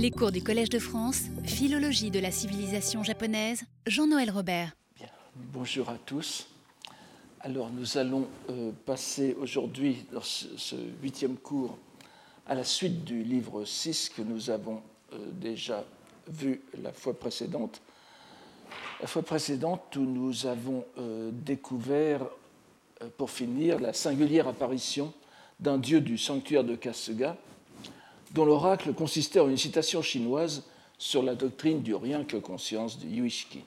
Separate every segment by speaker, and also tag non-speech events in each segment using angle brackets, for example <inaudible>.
Speaker 1: Les cours du Collège de France, Philologie de la civilisation japonaise, Jean-Noël Robert.
Speaker 2: Bonjour à tous. Alors nous allons euh, passer aujourd'hui dans ce, huitième cours à la suite du livre 6 que nous avons euh, déjà vu la fois précédente. La fois précédente où nous avons euh, découvert, pour finir, la singulière apparition d'un dieu du sanctuaire de Kasuga, dont l'oracle consistait en une citation chinoise sur la doctrine du rien que conscience du Yuishiki.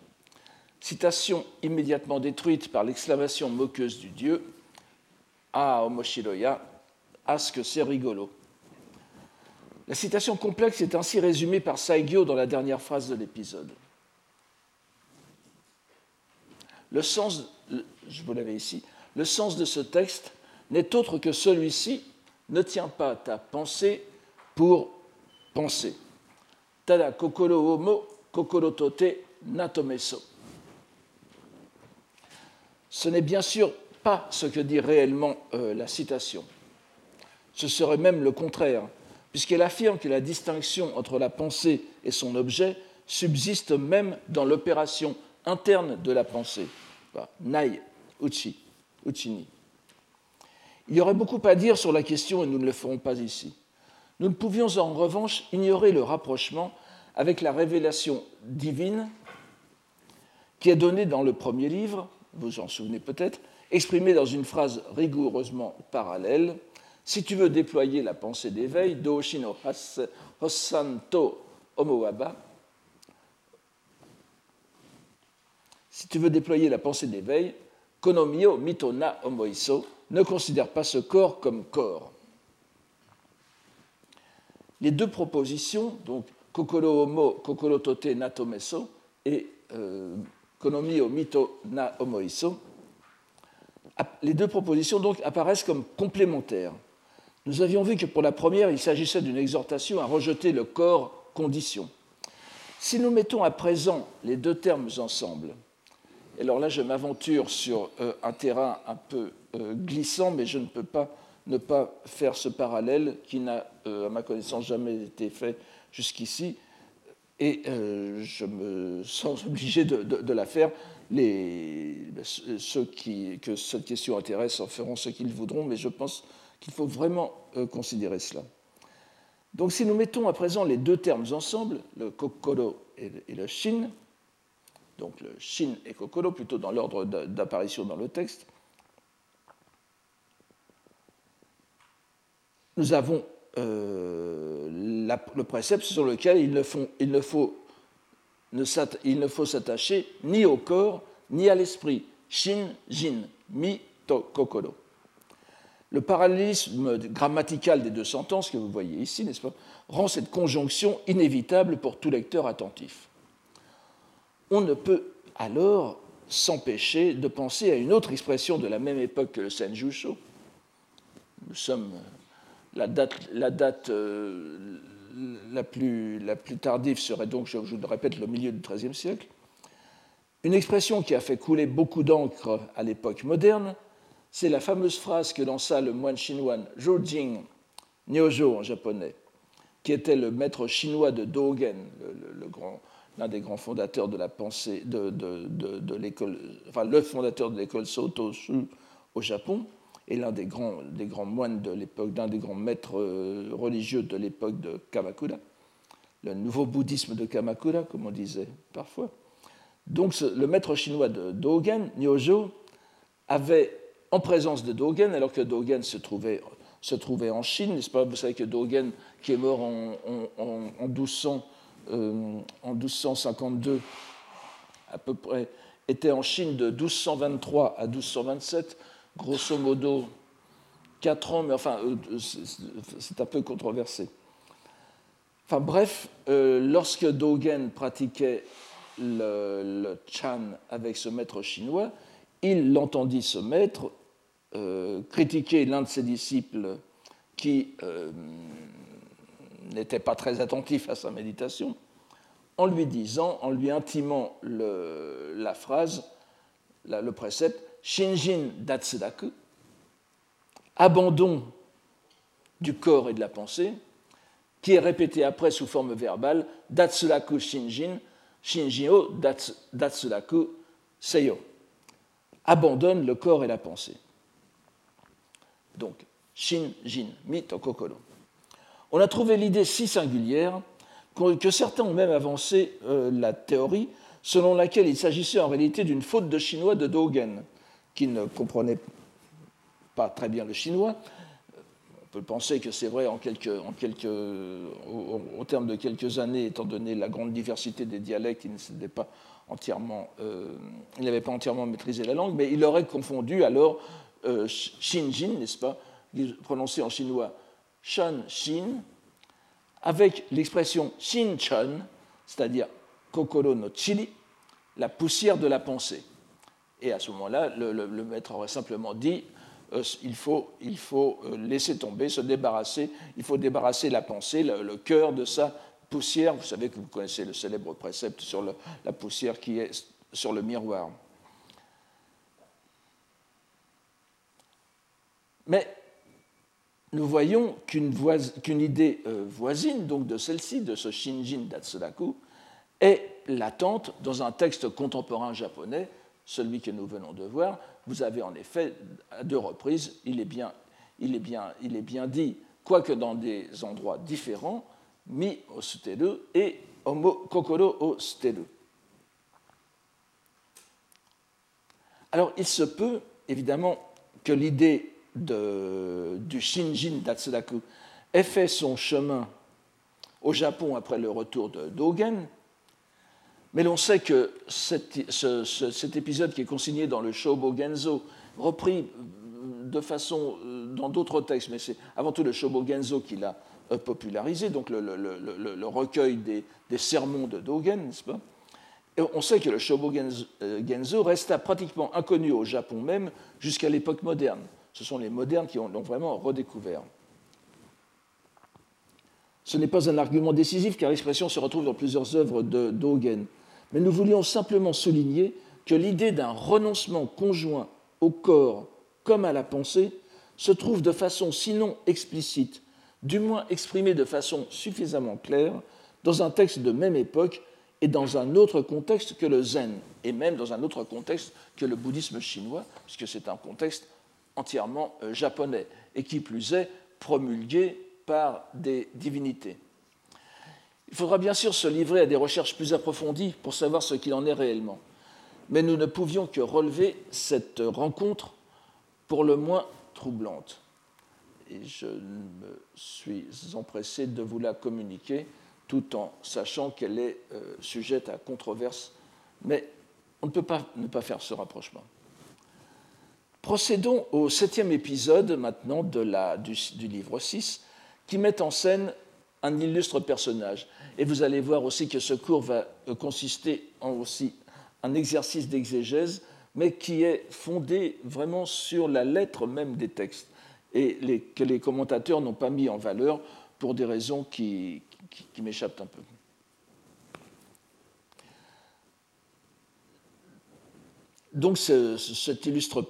Speaker 2: Citation immédiatement détruite par l'exclamation moqueuse du dieu Ah, Omoshiroya, ah, ce que c'est rigolo. La citation complexe est ainsi résumée par Saigyo dans la dernière phrase de l'épisode. Le sens, je vous l'avais ici, le sens de ce texte n'est autre que celui-ci ne tient pas ta pensée pour penser. Tada kokoro homo kokoro tote natomeso. Ce n'est bien sûr pas ce que dit réellement euh, la citation. Ce serait même le contraire, puisqu'elle affirme que la distinction entre la pensée et son objet subsiste même dans l'opération interne de la pensée. Nai, uchi, uchini. Il y aurait beaucoup à dire sur la question et nous ne le ferons pas ici. Nous ne pouvions en revanche ignorer le rapprochement avec la révélation divine qui est donnée dans le premier livre, vous en souvenez peut-être, exprimée dans une phrase rigoureusement parallèle. Si tu veux déployer la pensée d'éveil, Dooshino Hossanto Omowaba, si tu veux déployer la pensée d'éveil, Konomio Mitona Omoiso, ne considère pas ce corps comme corps les deux propositions, donc Kokoro Homo, Kokoro Tote et euh, Konomi o Mito na Homoiso, les deux propositions donc apparaissent comme complémentaires. Nous avions vu que pour la première, il s'agissait d'une exhortation à rejeter le corps condition. Si nous mettons à présent les deux termes ensemble, alors là je m'aventure sur euh, un terrain un peu euh, glissant, mais je ne peux pas ne pas faire ce parallèle qui n'a, euh, à ma connaissance, jamais été fait jusqu'ici. Et euh, je me <laughs> sens obligé de, la faire. Ceux que cette question intéresse en feront ce qu'ils voudront, mais je pense qu'il faut vraiment euh, considérer cela. Donc si nous mettons à présent les deux termes ensemble, le kokoro et le shin, donc le shin et kokoro plutôt dans l'ordre d'apparition dans le texte, nous avons euh, le précepte sur lequel il ne, il ne faut, il ne faut s'attacher ni au corps ni à l'esprit. Shin, jin, mi, to, kokoro. Le parallélisme grammatical des deux sentences que vous voyez ici, n'est-ce pas, rend cette conjonction inévitable pour tout lecteur attentif. On ne peut alors s'empêcher de penser à une autre expression de la même époque que le Senjusho. Nous sommes la date, euh, la, plus, tardive serait donc, je le répète, le milieu du XIIIe siècle. Une expression qui a fait couler beaucoup d'encre à l'époque moderne, c'est la fameuse phrase que lança le moine chinois Zhou Jing, Nyojo en japonais, qui était le maître chinois de Dogen, l'un des grands fondateurs de la pensée, de l'école, enfin le fondateur de l'école Soto au Japon, et l'un des grands, des grands moines de l'époque, d'un des grands maîtres euh, religieux de l'époque de Kamakura, le nouveau bouddhisme de Kamakura, comme on disait parfois. Donc le maître chinois de Dogen, Nyojo, avait, en présence de Dogen, alors que Dogen se trouvait, se trouvait en Chine, n'est-ce pas? Vous savez que Dogen, qui est mort en, en, 1200, en 1252, euh, à peu près, était en Chine de 1223 à 1227 grosso modo 4 ans, mais enfin, euh, c'est un peu controversé. Enfin bref, euh, lorsque Dogen pratiquait le, Chan avec ce maître chinois, il l'entendit, ce maître, euh, critiquer l'un de ses disciples qui n'était pas très attentif à sa méditation, en lui disant, en lui intimant la phrase, le précepte Shinjin Datsudaku, abandon du corps et de la pensée, qui est répété après sous forme verbale Datsuraku Shinjin, Shinjin-o Datsuraku Seyo. Abandonne le corps et la pensée. Donc, Shinjin, Mito Kokoro. On a trouvé l'idée si singulière que certains ont même avancé euh, la théorie selon laquelle il s'agissait en réalité d'une faute de chinois de Dogen, qui ne comprenait pas très bien le chinois. On peut penser que c'est vrai en quelques, en quelques, au, terme de quelques années, étant donné la grande diversité des dialectes, il n'avait pas entièrement, euh, pas entièrement maîtrisé la langue, mais il aurait confondu alors euh, Shinjin, n'est-ce pas, prononcé en chinois Shan Shin, avec l'expression Shin-chun, c'est-à-dire Kokoro no Chili, la poussière de la pensée. Et à ce moment-là, le, maître aurait simplement dit euh, il, faut, il faut euh, laisser tomber, se débarrasser, il faut débarrasser la pensée, le, cœur de sa poussière. Vous savez que vous connaissez le célèbre précepte sur la poussière qui est sur le miroir. Mais nous voyons qu'une idée euh, voisine donc de celle-ci, de ce Shinjin Datsuraku, est latente dans un texte contemporain japonais, celui que nous venons de voir. Vous avez en effet, à deux reprises, il est bien, dit, quoique dans des endroits différents, mi suteru et homo kokoro suteru. Alors il se peut évidemment que l'idée du Shinjin Datsuraku ait fait son chemin au Japon après le retour de Dogen, mais l'on sait que cet, épisode qui est consigné dans le Shobo Genzo, repris de façon euh, dans d'autres textes, mais c'est avant tout le Shobo Genzo qui l'a euh, popularisé, donc le, recueil des, sermons de Dogen, n'est-ce pas? Et on sait que le Shobo euh, Genzo resta pratiquement inconnu au Japon même jusqu'à l'époque moderne. Ce sont les modernes qui l'ont vraiment redécouvert. Ce n'est pas un argument décisif car l'expression se retrouve dans plusieurs œuvres de Dogen mais nous voulions simplement souligner que l'idée d'un renoncement conjoint au corps comme à la pensée se trouve de façon sinon explicite, du moins exprimée de façon suffisamment claire, dans un texte de même époque et dans un autre contexte que le zen, et même dans un autre contexte que le bouddhisme chinois, puisque c'est un contexte entièrement euh, japonais, et qui plus est promulgué par des divinités. Il faudra bien sûr se livrer à des recherches plus approfondies pour savoir ce qu'il en est réellement. Mais nous ne pouvions que relever cette rencontre pour le moins troublante. Et je me suis empressé de vous la communiquer tout en sachant qu'elle est euh, sujette à controverse. Mais on ne peut pas ne pas faire ce rapprochement. Procédons au septième épisode maintenant du, du livre 6 qui met en scène un illustre personnage. Et vous allez voir aussi que ce cours va euh, consister en aussi un exercice d'exégèse, mais qui est fondé vraiment sur la lettre même des textes, et que les commentateurs n'ont pas mis en valeur pour des raisons qui, m'échappent un peu. Donc cet illustre,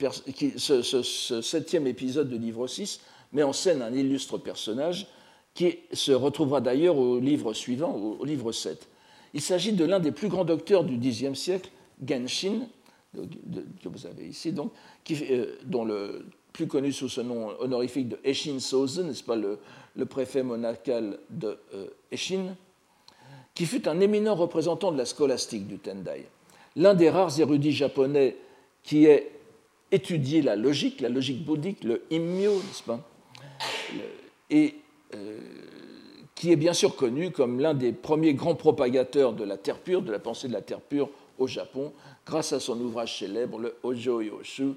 Speaker 2: ce, ce, septième épisode de livre 6 met en scène un illustre personnage qui se retrouvera d'ailleurs au livre suivant, au livre 7. Il s'agit de l'un des plus grands docteurs du Xe siècle, Genshin, que vous avez ici, donc, euh, dont le plus connu sous ce nom honorifique de Eshin Sozen, n'est-ce pas, le, préfet monarcal de euh, qui fut un éminent représentant de la scolastique du Tendai. L'un des rares érudits japonais qui ait étudié la logique, la logique bouddhique, le immyo, n'est-ce pas Et qui est bien sûr connu comme l'un des premiers grands propagateurs de la terre pure, de la pensée de la terre pure au Japon, grâce à son ouvrage célèbre, le Ojo Yoshu,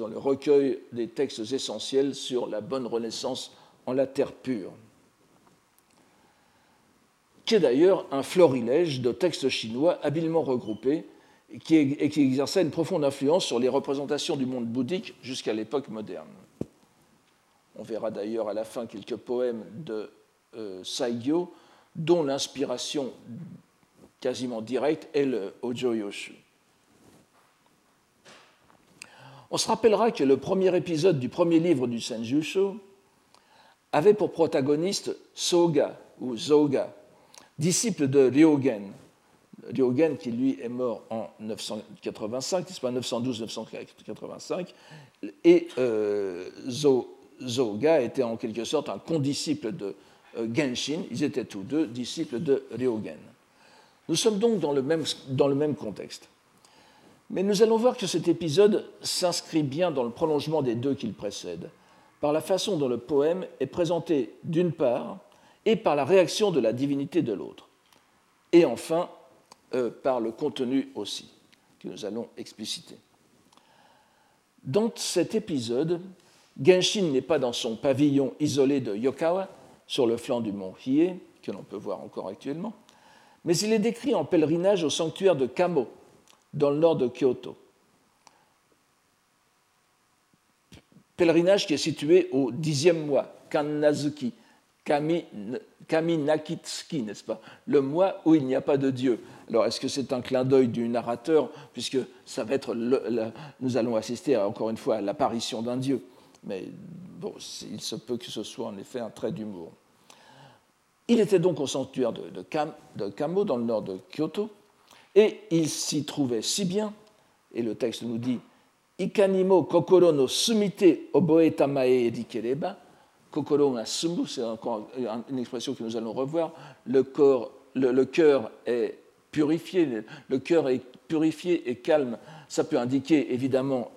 Speaker 2: ont le recueil des textes essentiels sur la bonne renaissance en la terre pure, qui est d'ailleurs un florilège de textes chinois habilement regroupés et qui exerçait une profonde influence sur les représentations du monde bouddhique jusqu'à l'époque moderne. On verra d'ailleurs à la fin quelques poèmes de euh, Saigyo, dont l'inspiration quasiment directe est le Ojo Yoshu. On se rappellera que le premier épisode du premier livre du Senjusho avait pour protagoniste Soga, ou Zoga, disciple de Ryogen. Ryogen qui lui est mort en 985, c'est pas? 912-985, et euh, Zoga était en quelque sorte un condisciple de euh, Genshin, ils étaient tous deux disciples de Ryogen. Nous sommes donc dans le même, dans le même contexte. Mais nous allons voir que cet épisode s'inscrit bien dans le prolongement des deux qu'il précède, par la façon dont le poème est présenté d'une part et par la réaction de la divinité de l'autre, et enfin euh, par le contenu aussi, que nous allons expliciter. Dans cet épisode, Genshin n'est pas dans son pavillon isolé de Yokawa, sur le flanc du mont Hiei, que l'on peut voir encore actuellement, mais il est décrit en pèlerinage au sanctuaire de Kamo, dans le nord de Kyoto. Pèlerinage qui est situé au dixième mois, Kannazuki, Kami, Nakitsuki, n'est-ce pas? Le mois où il n'y a pas de Dieu. Alors, est-ce que c'est un clin d'œil du narrateur, puisque ça va être nous allons assister encore une fois à l'apparition d'un Dieu? Mais bon, il se peut que ce soit en effet un trait d'humour. Il était donc au sanctuaire de, de Kamo, dans le nord de Kyoto, et il s'y trouvait si bien, et le texte nous dit Ikanimo kokoro no sumite oboe tamae dikereba. Kokoro na sumu, c'est encore une expression que nous allons revoir. Le, corps, le, cœur est purifié, le cœur est purifié et calme. Ça peut indiquer évidemment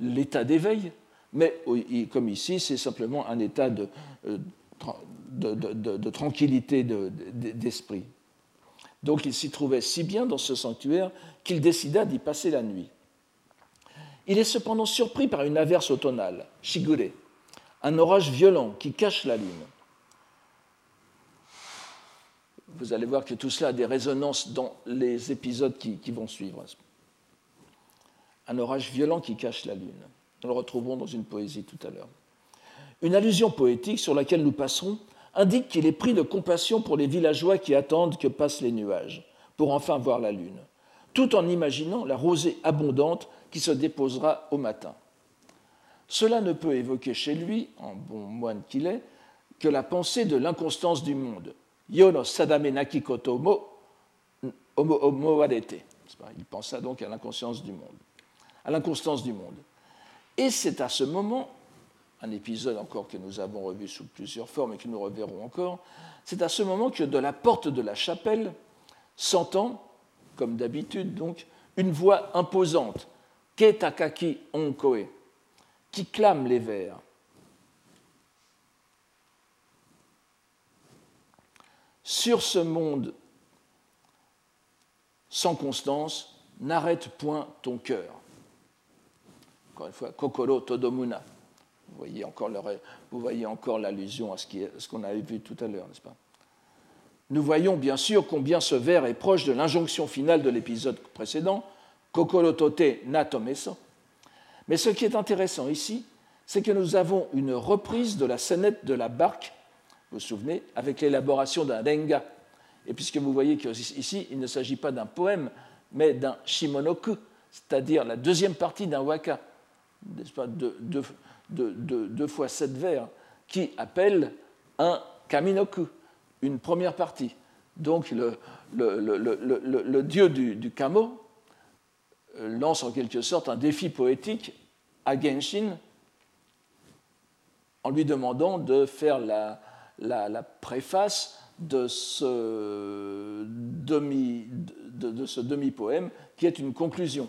Speaker 2: l'état d'éveil, mais comme ici, c'est simplement un état de, euh, tranquillité d'esprit. Donc il s'y trouvait si bien dans ce sanctuaire qu'il décida d'y passer la nuit. Il est cependant surpris par une averse automnale, Shigure, un orage violent qui cache la lune. Vous allez voir que tout cela a des résonances dans les épisodes qui vont suivre. Un orage violent qui cache la lune. Nous le retrouverons dans une poésie tout à l'heure. Une allusion poétique sur laquelle nous passerons indique qu'il est pris de compassion pour les villageois qui attendent que passent les nuages, pour enfin voir la lune, tout en imaginant la rosée abondante qui se déposera au matin. Cela ne peut évoquer chez lui, en bon moine qu'il est, que la pensée de l'inconstance du monde. Yono sadame Il pensa donc à l'inconscience à l'inconstance du monde. Et c'est à ce moment un épisode encore que nous avons revu sous plusieurs formes et que nous reverrons encore, c'est à ce moment que de la porte de la chapelle s'entend, comme d'habitude donc, une voix imposante, Ketakaki Onkoe, qui clame les vers. Sur ce monde sans constance, n'arrête point ton cœur. Encore une fois, Kokoro Todomuna. Vous voyez encore, l'allusion à ce qu'on avait vu tout à l'heure, n'est-ce pas? Nous voyons bien sûr combien ce vers est proche de l'injonction finale de l'épisode précédent, Kokorotote Natomeso. Mais ce qui est intéressant ici, c'est que nous avons une reprise de la scénette de la barque, vous vous souvenez, avec l'élaboration d'un renga. Et puisque vous voyez qu'ici, il ne s'agit pas d'un poème, mais d'un shimonoku, c'est-à-dire la deuxième partie d'un waka, pas, de, de, deux fois sept vers qui appelle un kaminoku, une première partie. Donc le, le, dieu du, kamo euh, lance en quelque sorte un défi poétique à Genshin en lui demandant de faire la, la, préface de ce demi-poème demi qui est une conclusion.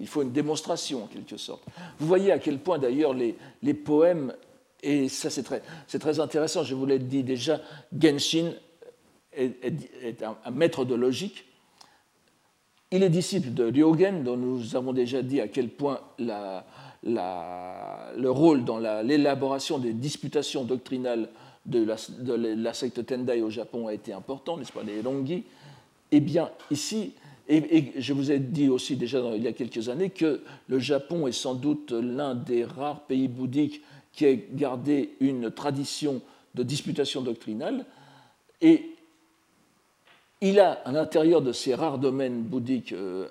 Speaker 2: Il faut une démonstration en quelque sorte. Vous voyez à quel point d'ailleurs les, les, poèmes, et ça c'est très, très, intéressant, je vous l'ai dit déjà, Genshin est, un, maître de logique. Il est disciple de Ryogen, dont nous avons déjà dit à quel point le rôle dans l'élaboration des disputations doctrinales de la, de la, secte Tendai au Japon a été important, n'est-ce pas, les Rongi. Eh bien, ici, et, je vous ai dit aussi déjà il y a quelques années que le Japon est sans doute l'un des rares pays bouddhiques qui ait gardé une tradition de disputation doctrinale. Et il a, à l'intérieur de ces rares domaines bouddhiques euh,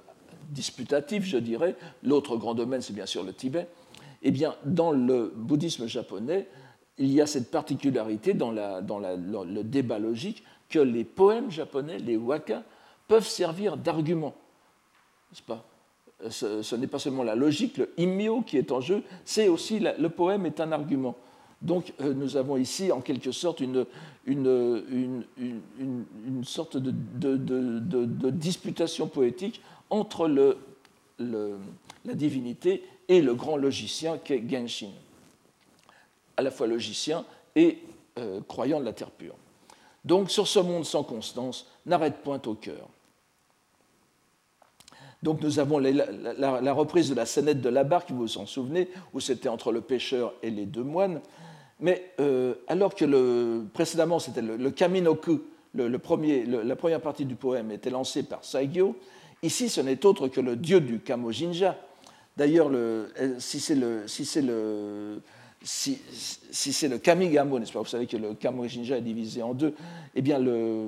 Speaker 2: disputatifs, je dirais, l'autre grand domaine, c'est bien sûr le Tibet, eh bien, dans le bouddhisme japonais, il y a cette particularité dans, le débat logique que les poèmes japonais, les waka, peuvent servir d'argument. N'est-ce pas? Ce, n'est pas seulement la logique, le immio qui est en jeu, c'est aussi le poème est un argument. Donc euh, nous avons ici en quelque sorte une, sorte de, disputation poétique entre la divinité et le grand logicien qu'est Genshin, à la fois logicien et euh, croyant de la terre pure. Donc sur ce monde sans constance, n'arrête point au cœur. Donc nous avons la, reprise de la scénette de la barque, vous vous en souvenez, où c'était entre le pêcheur et les deux moines. Mais euh, alors que précédemment, c'était le, Kaminoku, le, premier, la première partie du poème était lancée par Saigyo, ici ce n'est autre que le dieu du Kamojinja. D'ailleurs, si c'est le, si c'est le, si, c'est le Kamigamo, n'est-ce pas? Vous savez que le Kamojinja est divisé en deux. Eh bien, le,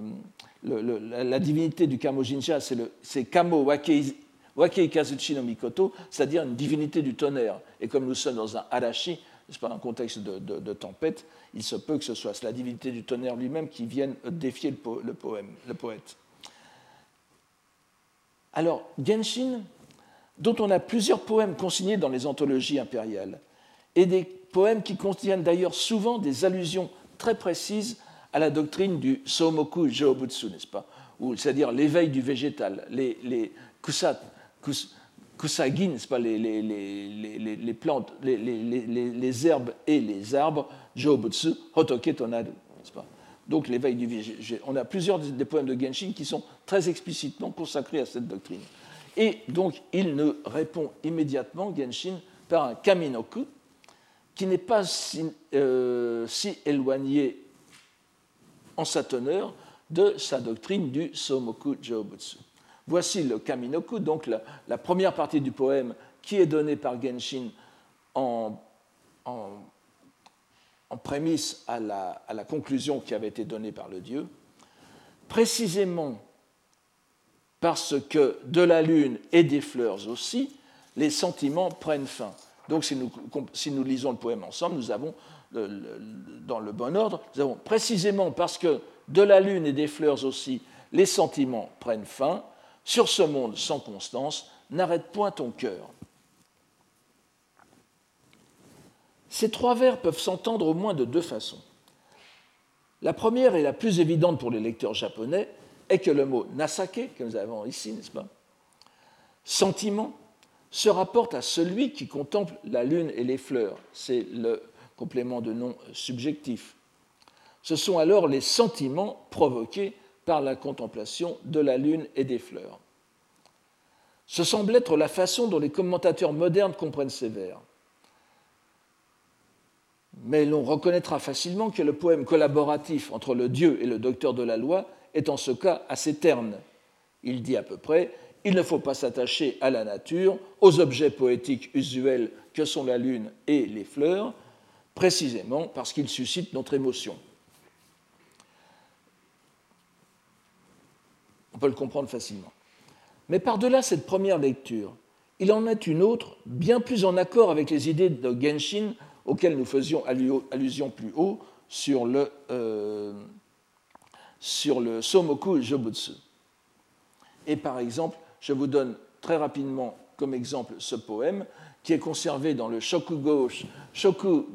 Speaker 2: la divinité du Kamojinja, c'est Kamo Wakei, Kazuchi no Mikoto, c'est-à-dire une divinité du tonnerre. Et comme nous sommes dans un arashi, n'est-ce pas, un contexte de, tempête, il se peut que ce soit la divinité du tonnerre lui-même qui vienne défier le, poème, le poète. Alors, Genshin, dont on a plusieurs poèmes consignés dans les anthologies impériales, et des poèmes qui contiennent d'ailleurs souvent des allusions très précises à la doctrine du Somoku Jōbutsu, n'est-ce pas C'est-à-dire l'éveil du végétal, les, les kusat, kusagi, n'est-ce pas, les, plantes, les, herbes et les arbres, Jobutsu, Hotoke Tonadu, n'est-ce pas Donc l'éveil du végétal. On a plusieurs des poèmes de Genshin qui sont très explicitement consacrés à cette doctrine. Et donc il ne répond immédiatement, Genshin, par un Kaminoku, qui n'est pas si, euh, si, éloigné en sa teneur de sa doctrine du Somoku Jobutsu. Voici le Kaminoku, donc la, première partie du poème qui est donnée par Genshin en, prémisse à la, à la, conclusion qui avait été donnée par le dieu, précisément parce que de la lune et des fleurs aussi, les sentiments prennent fin. Donc si nous, si nous lisons le poème ensemble, nous avons, dans le bon ordre, nous avons précisément parce que de la lune et des fleurs aussi, les sentiments prennent fin, sur ce monde sans constance, n'arrête point ton cœur. Ces trois vers peuvent s'entendre au moins de deux façons. La première et la plus évidente pour les lecteurs japonais est que le mot nasake, que nous avons ici, n'est-ce pas, sentiment, se rapporte à celui qui contemple la lune et les fleurs. C'est le complément de nom subjectif. Ce sont alors les sentiments provoqués par la contemplation de la lune et des fleurs. Ce semble être la façon dont les commentateurs modernes comprennent ces vers. Mais l'on reconnaîtra facilement que le poème collaboratif entre le Dieu et le docteur de la loi est en ce cas assez terne. Il dit à peu près Il ne faut pas s'attacher à la nature, aux objets poétiques usuels que sont la lune et les fleurs, précisément parce qu'ils suscitent notre émotion. On peut le comprendre facilement. Mais par-delà cette première lecture, il en est une autre, bien plus en accord avec les idées de Genshin auxquelles nous faisions allusion plus haut sur le, euh, sur le Somoku Jobutsu. Et par exemple, je vous donne très rapidement comme exemple ce poème qui est conservé dans le Shoku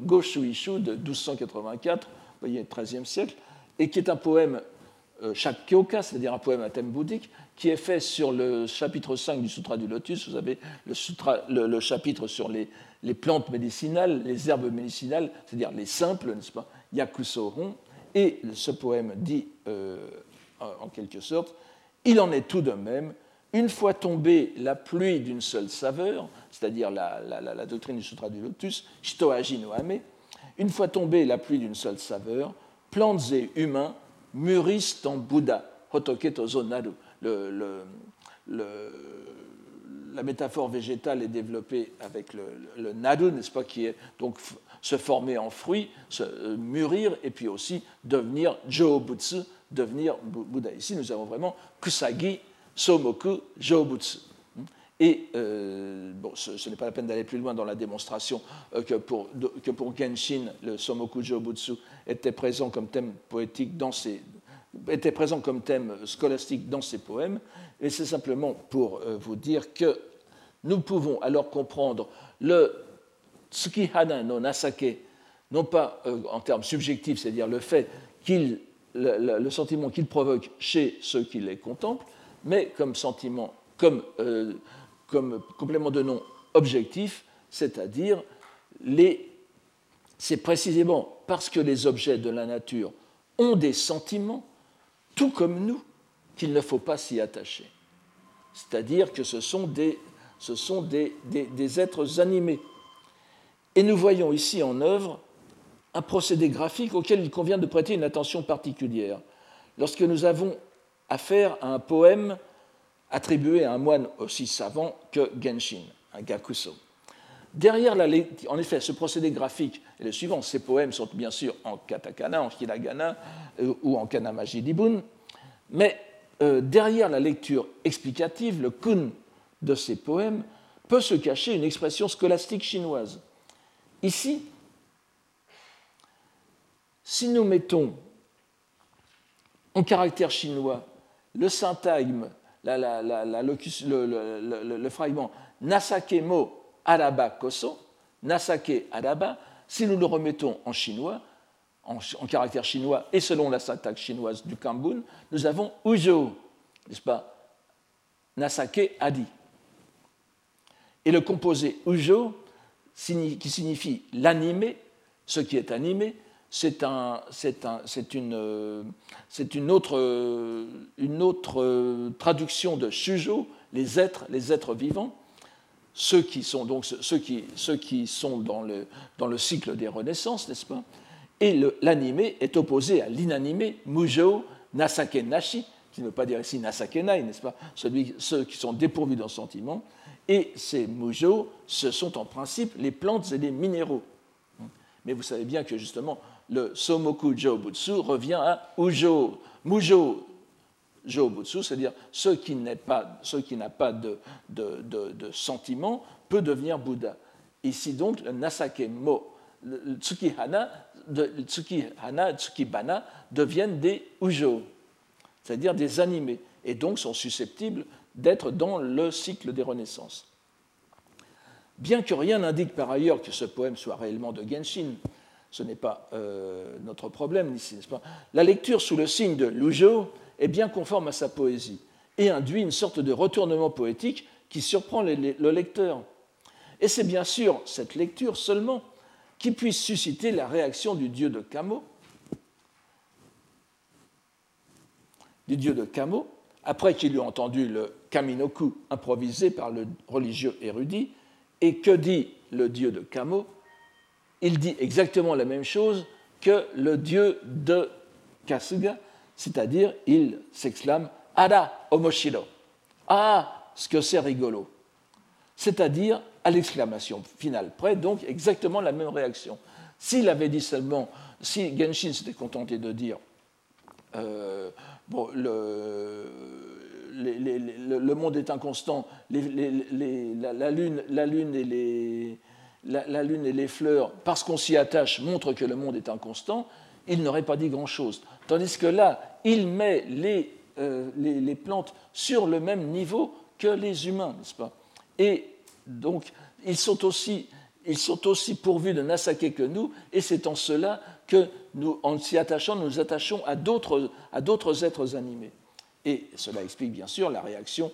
Speaker 2: Goshuishu de 1284, vous voyez, 13e siècle, et qui est un poème euh, Shakyoka, c'est-à-dire un poème à thème bouddhique, qui est fait sur le chapitre 5 du Sutra du Lotus. Vous avez le, chapitre sur les, plantes médicinales, les herbes médicinales, c'est-à-dire les simples, n'est-ce pas, Yakusoron. Et ce poème dit, euh, en quelque sorte, il en est tout de même, une fois tombée la pluie d'une seule saveur, c'est-à-dire la, doctrine du Sutra du Lotus, Shitoaji no Ame, une fois tombée la pluie d'une seule saveur, plantes et humains mûrissent en Bouddha, Hotoke Tozo Naru. La métaphore végétale est développée avec le, le naru, n'est-ce pas, qui est donc se former en fruit, se euh, mûrir, et puis aussi devenir Jōbutsu, devenir Bouddha. Ici, nous avons vraiment Kusagi, Somoku, Jōbutsu. Et bon, ce, n'est pas la peine d'aller plus loin dans la démonstration que, pour, que pour Genshin, le Somokujo Butsu était présent comme thème poétique dans ses, était présent comme thème scolastique dans ses poèmes. Et c'est simplement pour vous dire que nous pouvons alors comprendre le Tsukihana no Nasake, non pas euh, en termes subjectifs, c'est-à-dire le fait qu'il, le, sentiment qu'il provoque chez ceux qui les contemplent, mais comme sentiment, comme, euh, comme complément de nom objectif, c'est-à-dire les, c'est précisément parce que les objets de la nature ont des sentiments, tout comme nous, qu'il ne faut pas s'y attacher. C'est-à-dire que ce sont des ce sont des, êtres animés. Et nous voyons ici en œuvre un procédé graphique auquel il convient de prêter une attention particulière. Lorsque nous avons affaire à un poème attribué à un moine aussi savant que Genshin, un Gakuso. Derrière la, en effet, ce procédé graphique est le suivant. Ces poèmes sont bien sûr en katakana, en hiragana euh, ou en kanamaji dibun, mais euh, derrière la lecture explicative, le kun de ces poèmes peut se cacher une expression scolastique chinoise. Ici, si nous mettons en caractère chinois le syntagme, le, fragment Nasake mo araba koso, Nasake araba, si nous le remettons en chinois, en, caractère chinois et selon la syntaxe chinoise du Kambun, nous avons Ujo, n'est-ce pas? Nasake adi. Et le composé ujo, qui signifie l'animé, ce qui est animé, c'est un, une, une, autre, une autre traduction de shujo, les êtres, les êtres vivants, ceux qui sont donc ceux qui, ceux qui sont dans le, dans le cycle des renaissances, n'est-ce pas? Et l'animé est opposé à l'inanimé, mujo, nasake nashi, qui ne veut pas dire ici nasake nai, n'est-ce pas? Celui, Ceux qui sont dépourvus d'un sentiment, et ces mujo, ce sont en principe les plantes et les minéraux. Mais vous savez bien que justement, le Somoku Jobutsu revient à Ujo, Mujo Jobutsu, c'est-à-dire ce qui n'a pas, pas de, de, de, sentiment peut devenir Bouddha. Ici donc, le Nasake Mo, le Tsukihana, de, Tsukihana, Tsukibana deviennent des Ujo, c'est-à-dire des animés, et donc sont susceptibles d'être dans le cycle des Renaissances. Bien que rien n'indique par ailleurs que ce poème soit réellement de Genshin, ce n'est pas euh, notre problème ici, n'est-ce pas? La lecture sous le signe de Lujo est bien conforme à sa poésie et induit une sorte de retournement poétique qui surprend le lecteur. Et c'est bien sûr cette lecture seulement qui puisse susciter la réaction du dieu de Kamo, du dieu de Kamo, après qu'il eut entendu le Kaminoku improvisé par le religieux érudit. Et que dit le dieu de Kamo Il dit exactement la même chose que le dieu de Kasuga, c'est-à-dire il s'exclame Ada omoshiro. Ah, ce que c'est rigolo. C'est-à-dire à, l'exclamation finale près, donc exactement la même réaction. S'il avait dit seulement, si Genshin s'était contenté de dire euh, le, monde est inconstant, la, lune, la, lune et les, la, lune et les fleurs, parce qu'on s'y attache, montrent que le monde est inconstant, il n'aurait pas dit grand-chose. Tandis que là, il met les, euh, les, plantes sur le même niveau que les humains, n'est-ce pas? Et donc, ils sont aussi, ils sont aussi pourvus de Nasake que nous, et c'est en cela que, nous, en s'y attachant, nous nous attachons à d'autres êtres animés. Et cela explique bien sûr la réaction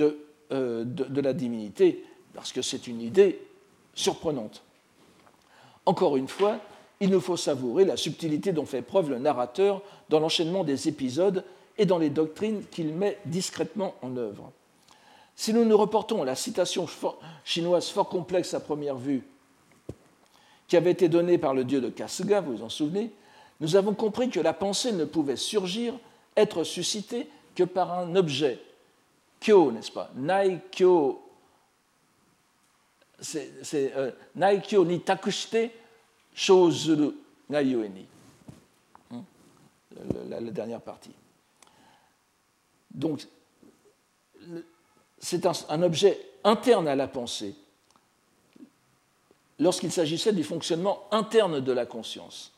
Speaker 2: euh, de, de, la divinité, parce que c'est une idée surprenante. Encore une fois, il nous faut savourer la subtilité dont fait preuve le narrateur dans l'enchaînement des épisodes et dans les doctrines qu'il met discrètement en œuvre. Si nous nous reportons à la citation chinoise fort complexe à première vue, qui avait été donnée par le dieu de Kasuga, vous vous en souvenez, nous avons compris que la pensée ne pouvait surgir, être suscitée que par un objet. Kyo, n'est-ce pas? Nai kyo. C'est euh, Nai kyo ni takushite shozuru ga. Hmm? La, la, dernière partie. Donc, c'est un, objet interne à la pensée, lorsqu'il s'agissait du fonctionnement interne de la conscience.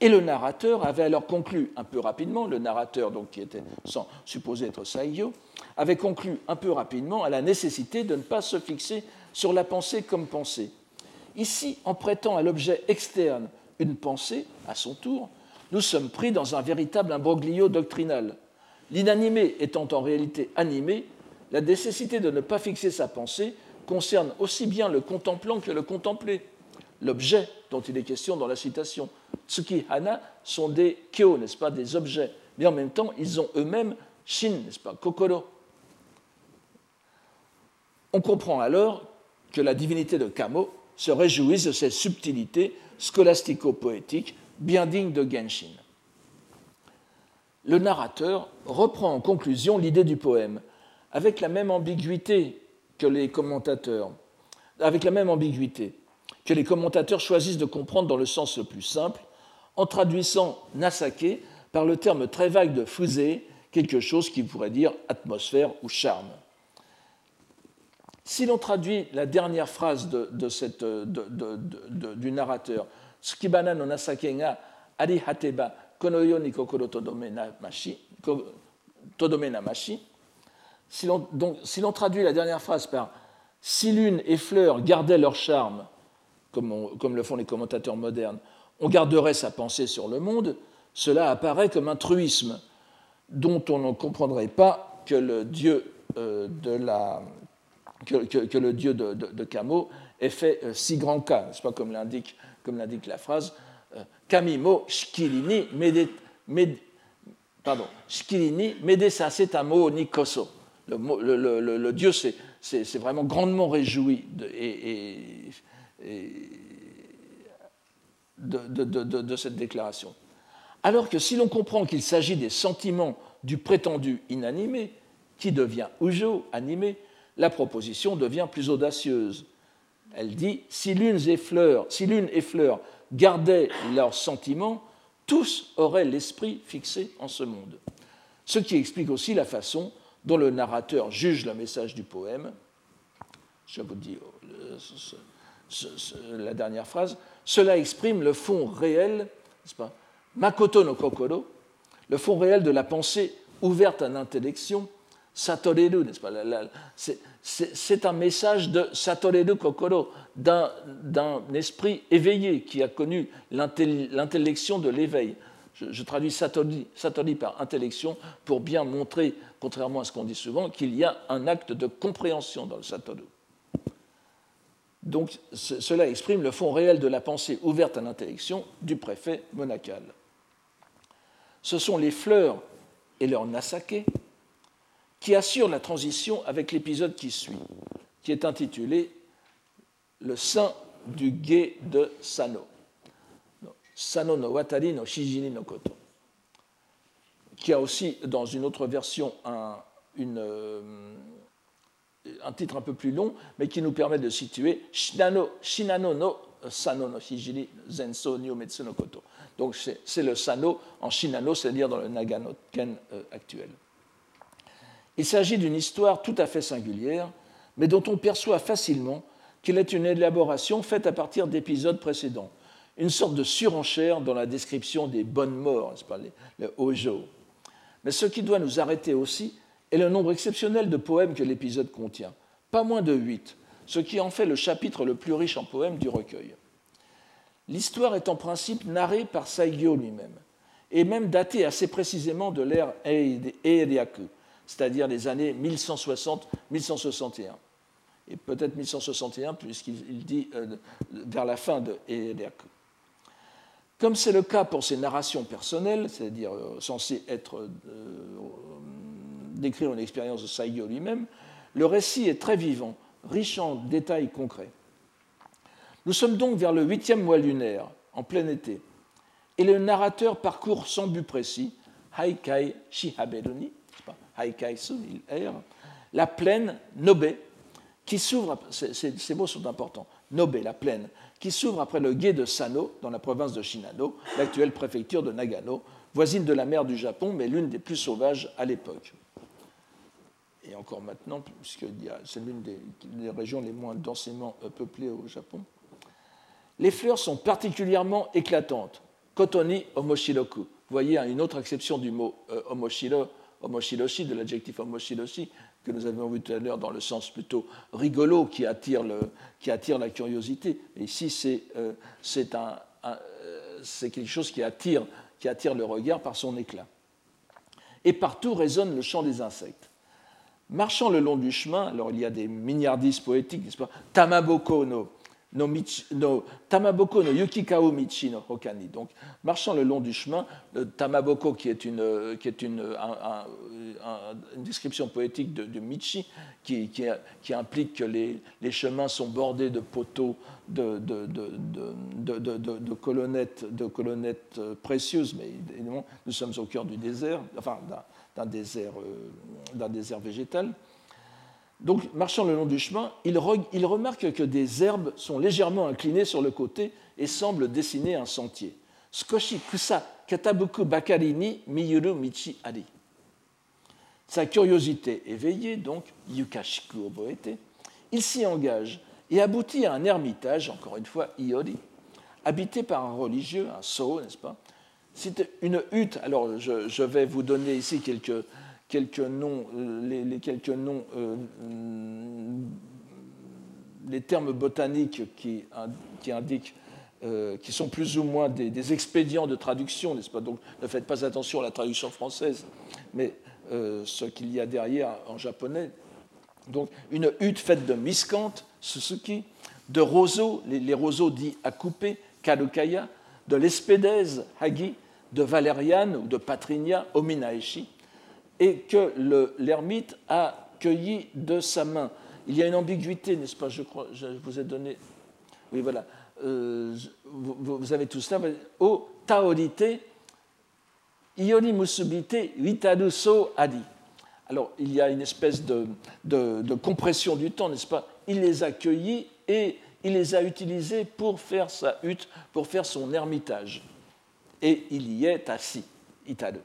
Speaker 2: Et le narrateur avait alors conclu un peu rapidement, le narrateur donc qui était sans, supposé être Saigyo, avait conclu un peu rapidement à la nécessité de ne pas se fixer sur la pensée comme pensée. Ici, en prêtant à l'objet externe une pensée, à son tour, nous sommes pris dans un véritable imbroglio doctrinal. L'inanimé étant en réalité animé, la nécessité de ne pas fixer sa pensée concerne aussi bien le contemplant que le contemplé. L'objet dont il est question dans la citation, Tsuki Hana, sont des kyo, n'est-ce pas, des objets, mais en même temps, ils ont eux-mêmes shin, n'est-ce pas, kokoro. On comprend alors que la divinité de Kamo se réjouisse de cette subtilité scolastico-poétique bien digne de Genshin. Le narrateur reprend en conclusion l'idée du poème, avec la même ambiguïté que les commentateurs, avec la même ambiguïté que les commentateurs choisissent de comprendre dans le sens le plus simple, en traduisant Nasake par le terme très vague de fusée, quelque chose qui pourrait dire atmosphère ou charme. Si l'on traduit la dernière phrase cette, du narrateur, si l'on traduit la dernière phrase par Si lune et fleur gardaient leur charme, comme, comme, le font les commentateurs modernes, on garderait sa pensée sur le monde, cela apparaît comme un truisme dont on ne comprendrait pas que le dieu euh, de la, que, le dieu de, de, Camo ait fait euh, si grand cas, n'est-ce pas, comme l'indique, la phrase euh, Kamimo shikirini mede, mede, nikoso. Le, le, dieu s'est vraiment grandement réjoui de, de, de, cette déclaration. Alors que si l'on comprend qu'il s'agit des sentiments du prétendu inanimé, qui devient ujo, animé, la proposition devient plus audacieuse. Elle dit si l'une et fleurs, si gardaient leurs sentiments, tous auraient l'esprit fixé en ce monde. Ce qui explique aussi la façon dont le narrateur juge le message du poème. Je vous dis oh, la dernière phrase. Cela exprime le fond réel, n'est-ce pas? Makoto no kokoro, le fond réel de la pensée ouverte à l'intellection Satoreru, n'est-ce pas? C'est un message de Satoreru Kokoro, d'un esprit éveillé qui a connu l'intellection de l'éveil. Je, traduis Satori, par intellection pour bien montrer, contrairement à ce qu'on dit souvent, qu'il y a un acte de compréhension dans le Satoru. Donc cela exprime le fond réel de la pensée ouverte à l'intellection du préfet monacal. Ce sont les fleurs et leur nasake qui assure la transition avec l'épisode qui suit, qui est intitulé Le sein du guet de Sano. Sano no Watari no Shijini no Koto. Qui a aussi, dans une autre version, un, euh, un titre un peu plus long, mais qui nous permet de situer Shinano, Shinano no Sano no Shijini Zenso Nyometsu no Koto. Donc c'est le Sano en Shinano, c'est-à-dire dans le Nagano Ken euh, actuel. Il s'agit d'une histoire tout à fait singulière, mais dont on perçoit facilement qu'elle est une élaboration faite à partir d'épisodes précédents, une sorte de surenchère dans la description des bonnes morts, pas, les, hojo. Mais ce qui doit nous arrêter aussi est le nombre exceptionnel de poèmes que l'épisode contient, pas moins de huit, ce qui en fait le chapitre le plus riche en poèmes du recueil. L'histoire est en principe narrée par Saigyo lui-même, et même datée assez précisément de l'ère Eiryaku, c'est-à-dire les années 1160-1161. Et peut-être 1161, puisqu'il dit euh, vers la fin de Ereaku. Comme c'est le cas pour ses narrations personnelles, c'est-à-dire euh, censées être euh, décrire une expérience de Saigyo lui-même, le récit est très vivant, riche en détails concrets. Nous sommes donc vers le huitième mois lunaire, en plein été, et le narrateur parcourt sans but précis Haikai Shihaberuni, la plaine Nobe, qui s'ouvre, ces mots sont importants, Nobe, la plaine, qui s'ouvre après le gué de Sano, dans la province de Shinano, l'actuelle préfecture de Nagano, voisine de la mer du Japon, mais l'une des plus sauvages à l'époque. et encore maintenant, puisque c'est l'une des, régions les moins densément euh, peuplées au Japon. Les fleurs sont particulièrement éclatantes. Kotoni omoshiroku. Vous voyez hein, une autre exception du mot euh, omoshiro, omoshiroshi, de l'adjectif omoshiroshi, que nous avions vu tout à l'heure dans le sens plutôt rigolo qui attire, le, qui attire la curiosité. Ici, c'est euh, quelque chose qui attire, qui attire le regard par son éclat. Et partout résonne le chant des insectes. Marchant le long du chemin, alors il y a des milliardistes poétiques, n'est-ce pas? Tamaboko no, no, Tamaboko no Yukikao Michi no Hokani. Donc, marchant le long du chemin, le Tamaboko, qui est une, qui est une, description poétique de, Michi, qui, qui, qui, implique que les, les, chemins sont bordés de poteaux de, de, de colonnettes, de colonnettes euh, précieuses, mais évidemment, nous sommes au cœur du désert, enfin, d'un désert, euh, désert végétal. Donc, marchant le long du chemin, il, remarque que des herbes sont légèrement inclinées sur le côté et semblent dessiner un sentier. Katabuku bakari ni miyuru michi. Sa curiosité éveillée, donc, yukashiku oboete, il s'y engage et aboutit à un ermitage, encore une fois, iori, habité par un religieux, un so, n'est-ce pas, c'est une hutte. Alors, je, vais vous donner ici quelques, quelques noms, euh, les, quelques noms, euh, les termes botaniques qui, qui indiquent, euh, qui sont plus ou moins des, expédients de traduction, n'est-ce pas? Donc, ne faites pas attention à la traduction française, mais ce qu'il y a derrière en japonais. Donc, une hutte faite de miscante, suzuki, de roseaux, les, roseaux dits à couper, kadokaya, de l'espédèse, hagi, de Valériane ou de Patrinia Ominaeshi, et que l'ermite a cueilli de sa main. Il y a une ambiguïté, n'est-ce pas Je crois, je vous ai donné. Oui, voilà. Euh, vous, avez tout ça. O taorite, iori musubite, witaru so adi. Alors, il y a une espèce de, compression du temps, n'est-ce pas? Il les a cueillis et il les a utilisés pour faire sa hutte, pour faire son ermitage et il y est assis, Itade.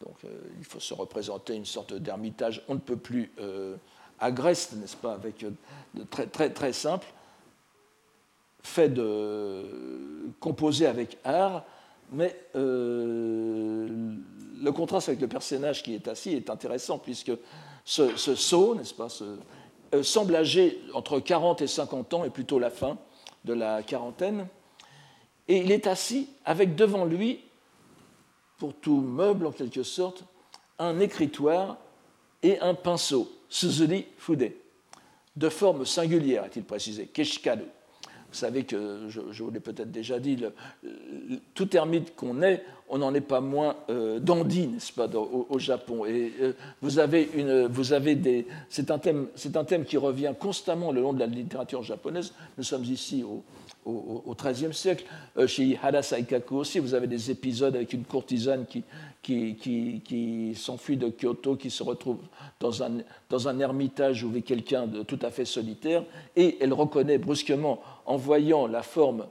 Speaker 2: Donc euh, il faut se représenter une sorte d'ermitage, on ne peut plus euh, agreste, n'est-ce pas, avec euh, très, très, très simple, fait de composé avec art, mais le contraste avec le personnage qui est assis est intéressant puisque ce, ce saut, n'est-ce pas, semble âgé entre 40 et 50 ans et plutôt la fin de la quarantaine, et il est assis avec devant lui, pour tout meuble en quelque sorte, un écritoire et un pinceau, Suzuri Fude, de forme singulière, a-t-il précisé, Keshikado. Vous savez que, je, vous l'ai peut-être déjà dit, tout ermite qu'on est, on n'en est pas moins euh, dandy, n'est-ce pas, au, Japon. Et euh, vous avez, une, vous avez des. C'est un, thème, un thème qui revient constamment le long de la littérature japonaise. Nous sommes ici au, au XIIIe siècle. Euh, chez Hada Saikaku aussi, vous avez des épisodes avec une courtisane qui, qui, qui, s'enfuit de Kyoto, qui se retrouve dans un, dans un ermitage où vit quelqu'un de tout à fait solitaire, et elle reconnaît brusquement, en voyant la forme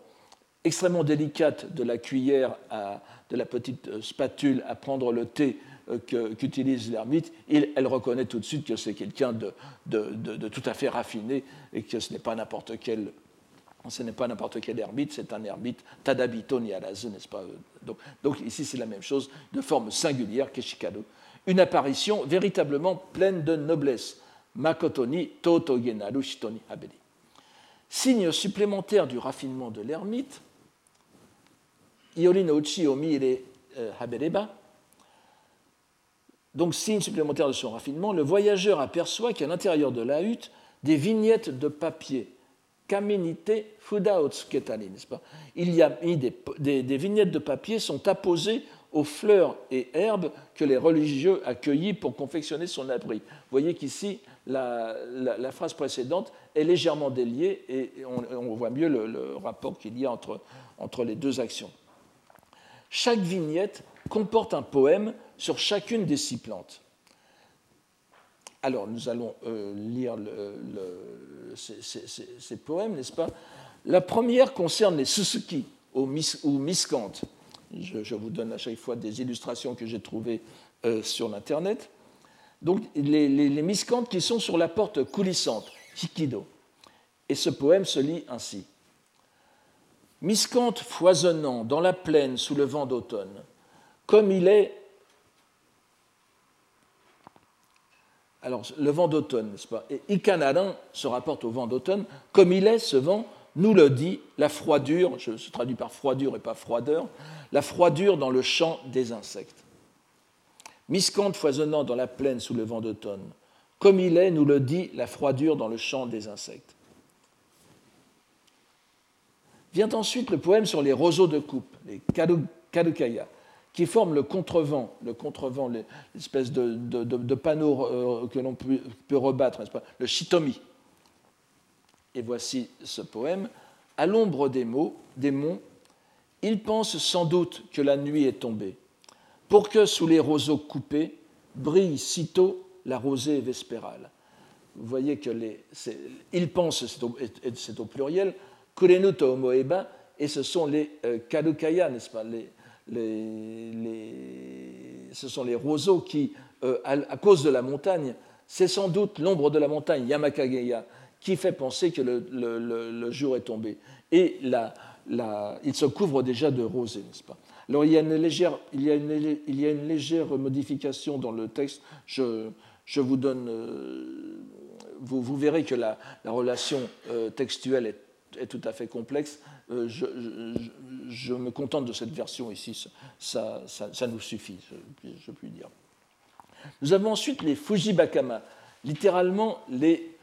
Speaker 2: extrêmement délicate de la cuillère, de la petite euh, spatule à prendre le thé euh, qu'utilise l'ermite, elle reconnaît tout de suite que c'est quelqu'un de, de, de, tout à fait raffiné et que ce n'est pas n'importe quel ce n'est pas n'importe quel ermite, c'est un ermite Tadabito Niarazu, n'est-ce pas donc, donc, ici, c'est la même chose, de forme singulière, Keshikado. Une apparition véritablement pleine de noblesse. Makotoni Toto Genaru Shitoni Habedi. Signe supplémentaire du raffinement de l'ermite, Iori no Uchi Omire euh, Habereba, donc signe supplémentaire de son raffinement, le voyageur aperçoit qu'à l'intérieur de la hutte, des vignettes de papier Kaminite n'est-ce pas? Il y a des, vignettes de papier sont apposées aux fleurs et herbes que les religieux accueillis pour confectionner son abri. Vous voyez qu'ici, la, phrase précédente est légèrement déliée et on, voit mieux le, rapport qu'il y a entre les deux actions. Chaque vignette comporte un poème sur chacune des six plantes. Alors, nous allons euh, lire ces, poèmes, n'est-ce pas? La première concerne les Suzuki ou, miscantes. Je, vous donne à chaque fois des illustrations que j'ai trouvées euh, sur l'Internet. Donc les, les, qui sont sur la porte coulissante, Hikido. Et ce poème se lit ainsi. Miscante foisonnant dans la plaine sous le vent d'automne, comme il est. Alors, le vent d'automne, n'est-ce pas? Et Ikanadan se rapporte au vent d'automne, comme il est ce vent, nous le dit la froidure, je se traduis par froidure et pas froideur, la froidure dans le champ des insectes. Miscante foisonnant dans la plaine sous le vent d'automne, comme il est, nous le dit la froidure dans le champ des insectes. Vient ensuite le poème sur les roseaux de coupe, les kadukaya, qui forment le contrevent, le contrevent, l'espèce de, panneau euh, que l'on peut, rebattre, n'est-ce pas, le shitomi. Et voici ce poème. À l'ombre des mots, des monts, il pense sans doute que la nuit est tombée, pour que sous les roseaux coupés brille sitôt la rosée vespérale. Vous voyez que les, il pense, c'est au, pluriel, Kurenuto Omoeba, et ce sont les euh, Kadukaya, n'est-ce pas les, Ce sont les roseaux qui, euh, à, cause de la montagne, c'est sans doute l'ombre de la montagne, Yamakageya, qui fait penser que le, jour est tombé. Et il se couvre déjà de rosée, n'est-ce pas? Alors il y, a une légère, il, y a une, il y a une légère modification dans le texte. Je, je vous donne. Euh, vous, vous, verrez que la, relation textuelle est est tout à fait complexe. Euh, je, me contente de cette version ici, ça, ça, nous suffit, je, puis dire. Nous avons ensuite les Fujibakama. Littéralement, les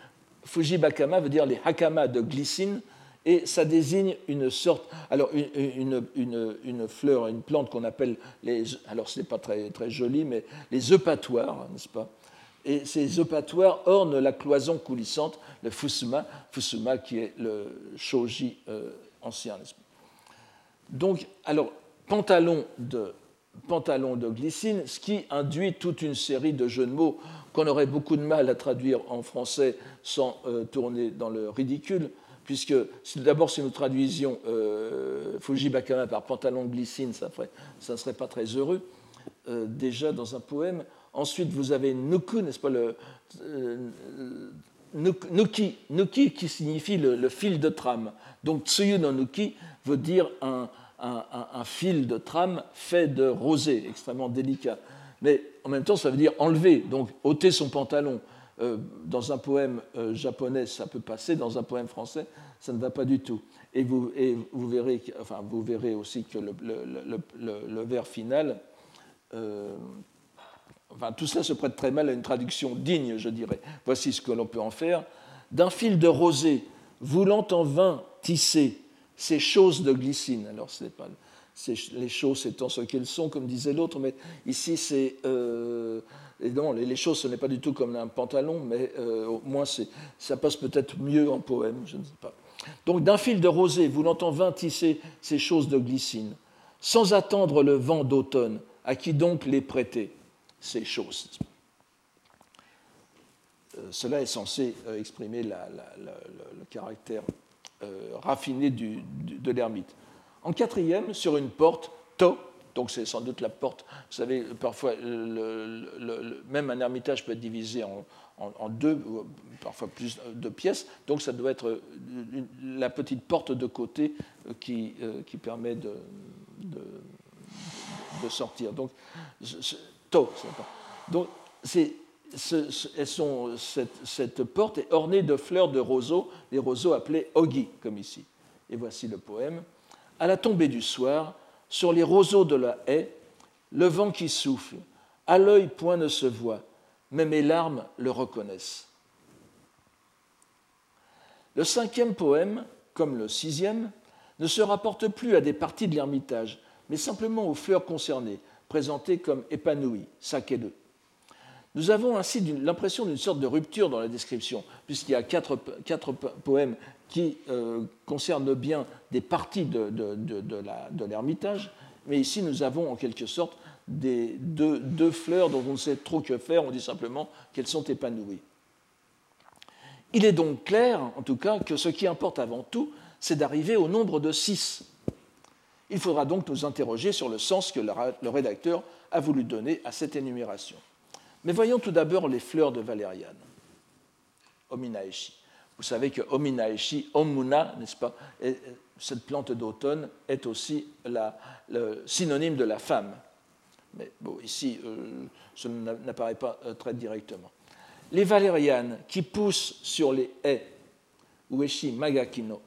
Speaker 2: Fujibakama veut dire les hakama de glycine, et ça désigne une sorte, alors une, une, une, fleur, une plante qu'on appelle les, alors ce n'est pas très, très joli, mais les eupatoires, n'est-ce pas? Et ces opatoires ornent la cloison coulissante, le fusuma, fusuma qui est le shoji euh, ancien. Donc, alors, pantalon de, pantalon de glycine, ce qui induit toute une série de jeux de mots qu'on aurait beaucoup de mal à traduire en français sans euh, tourner dans le ridicule, puisque d'abord si nous traduisions euh, Fujibakama par pantalon de glycine, ça ne serait pas très heureux. Euh, déjà dans un poème, Ensuite, vous avez nuku, n'est-ce pas, le, euh, nuki, nuki, qui signifie le, fil de trame. Donc, tsuyu no nuki veut dire un, fil de trame fait de rosé, extrêmement délicat. Mais en même temps, ça veut dire enlever, donc ôter son pantalon. Euh, dans un poème euh, japonais, ça peut passer, dans un poème français, ça ne va pas du tout. Et vous, verrez, enfin, vous verrez aussi que le vers final Tout cela se prête très mal à une traduction digne, je dirais. Voici ce que l'on peut en faire. D'un fil de rosée, voulant en vain tisser ces choses de glycine. Alors, ce n'est pas les choses étant ce qu'elles sont, comme disait l'autre, mais ici, c'est. Euh, non, les, choses, ce n'est pas du tout comme un pantalon, mais euh, au moins, ça passe peut-être mieux en poème, je ne sais pas. Donc, d'un fil de rosée, voulant en vain tisser ces choses de glycine, sans attendre le vent d'automne, à qui donc les prêter ces choses. Euh, cela est censé euh, exprimer le caractère euh, raffiné de l'ermite. En quatrième, sur une porte, to, donc c'est sans doute la porte. Vous savez, parfois, même un ermitage peut être divisé en, deux, parfois plus de pièces. Donc ça doit être la petite porte de côté qui, permet de, de, de sortir. Donc donc, cette, porte est ornée de fleurs de roseaux, les roseaux appelés ogi, comme ici. Et voici le poème. À la tombée du soir, sur les roseaux de la haie, le vent qui souffle, à l'œil point ne se voit, mais mes larmes le reconnaissent. Le cinquième poème, comme le sixième, ne se rapporte plus à des parties de l'Ermitage, mais simplement aux fleurs concernées, présenté comme épanoui, sakeru. Nous avons ainsi l'impression d'une sorte de rupture dans la description, puisqu'il y a quatre, quatre poèmes qui euh, concernent bien des parties de, de, l'ermitage, mais ici nous avons en quelque sorte des, deux, deux, fleurs dont on ne sait trop que faire, on dit simplement qu'elles sont épanouies. Il est donc clair, en tout cas, que ce qui importe avant tout, c'est d'arriver au nombre de six, il faudra donc nous interroger sur le sens que le rédacteur a voulu donner à cette énumération. Mais voyons tout d'abord les fleurs de valériane, Ominaeshi. Vous savez que Ominaeshi, Omuna, n'est-ce pas, cette plante d'automne est aussi le synonyme de la femme. Mais bon, ici, euh, n'apparaît pas euh, très directement. Les valérianes qui poussent sur les haies, Ueshi Magakino,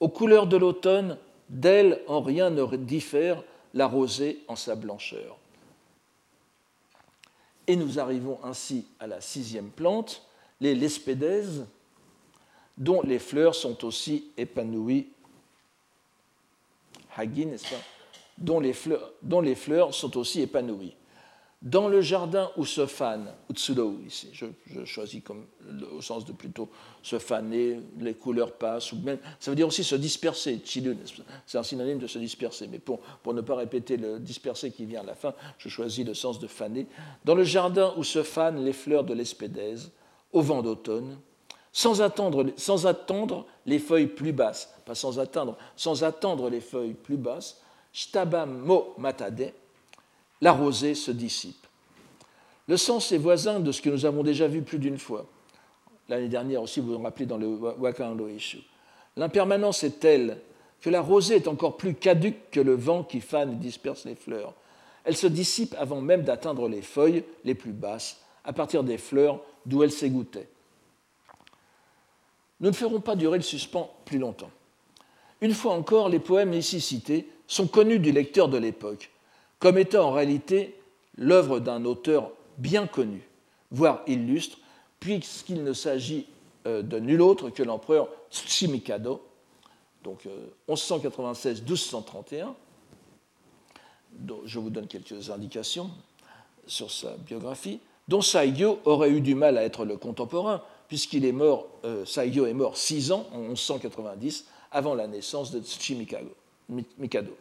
Speaker 2: aux couleurs de l'automne, d'elles en rien ne diffère la rosée en sa blancheur. Et nous arrivons ainsi à la sixième plante, les lespédèses, dont les fleurs sont aussi épanouies. Hagi, n'est-ce pas? Dont les, fleurs, dont les fleurs sont aussi épanouies. Dans le jardin où se fanent, Utsudo, ici, je, choisis comme, au sens de plutôt se faner, les couleurs passent, ou même, ça veut dire aussi se disperser, c'est un synonyme de se disperser, mais pour, pour ne pas répéter le disperser qui vient à la fin, je choisis le sens de faner. Dans le jardin où se fanent les fleurs de l'espédèse, au vent d'automne, sans attendre, sans attendre les feuilles plus basses, pas sans attendre, sans attendre les feuilles plus basses, Shtabam mo matade, la rosée se dissipe. Le sens est voisin de ce que nous avons déjà vu plus d'une fois. L'année dernière aussi, vous vous rappelez dans le Wakando Ishu. L'impermanence est telle que la rosée est encore plus caduque que le vent qui fane et disperse les fleurs. Elle se dissipe avant même d'atteindre les feuilles les plus basses, à partir des fleurs d'où elle s'égouttait. Nous ne ferons pas durer le suspens plus longtemps. Une fois encore, les poèmes ici cités sont connus du lecteur de l'époque comme étant en réalité l'œuvre d'un auteur bien connu, voire illustre, puisqu'il ne s'agit euh, de nul autre que l'empereur Tsuchimikado, donc 1196-1231. Euh, je vous donne quelques indications sur sa biographie, dont Saigyo aurait eu du mal à être le contemporain, puisqu'il est mort, euh, est mort six ans, en 1190, avant la naissance de Tsuchimikado. Mikado.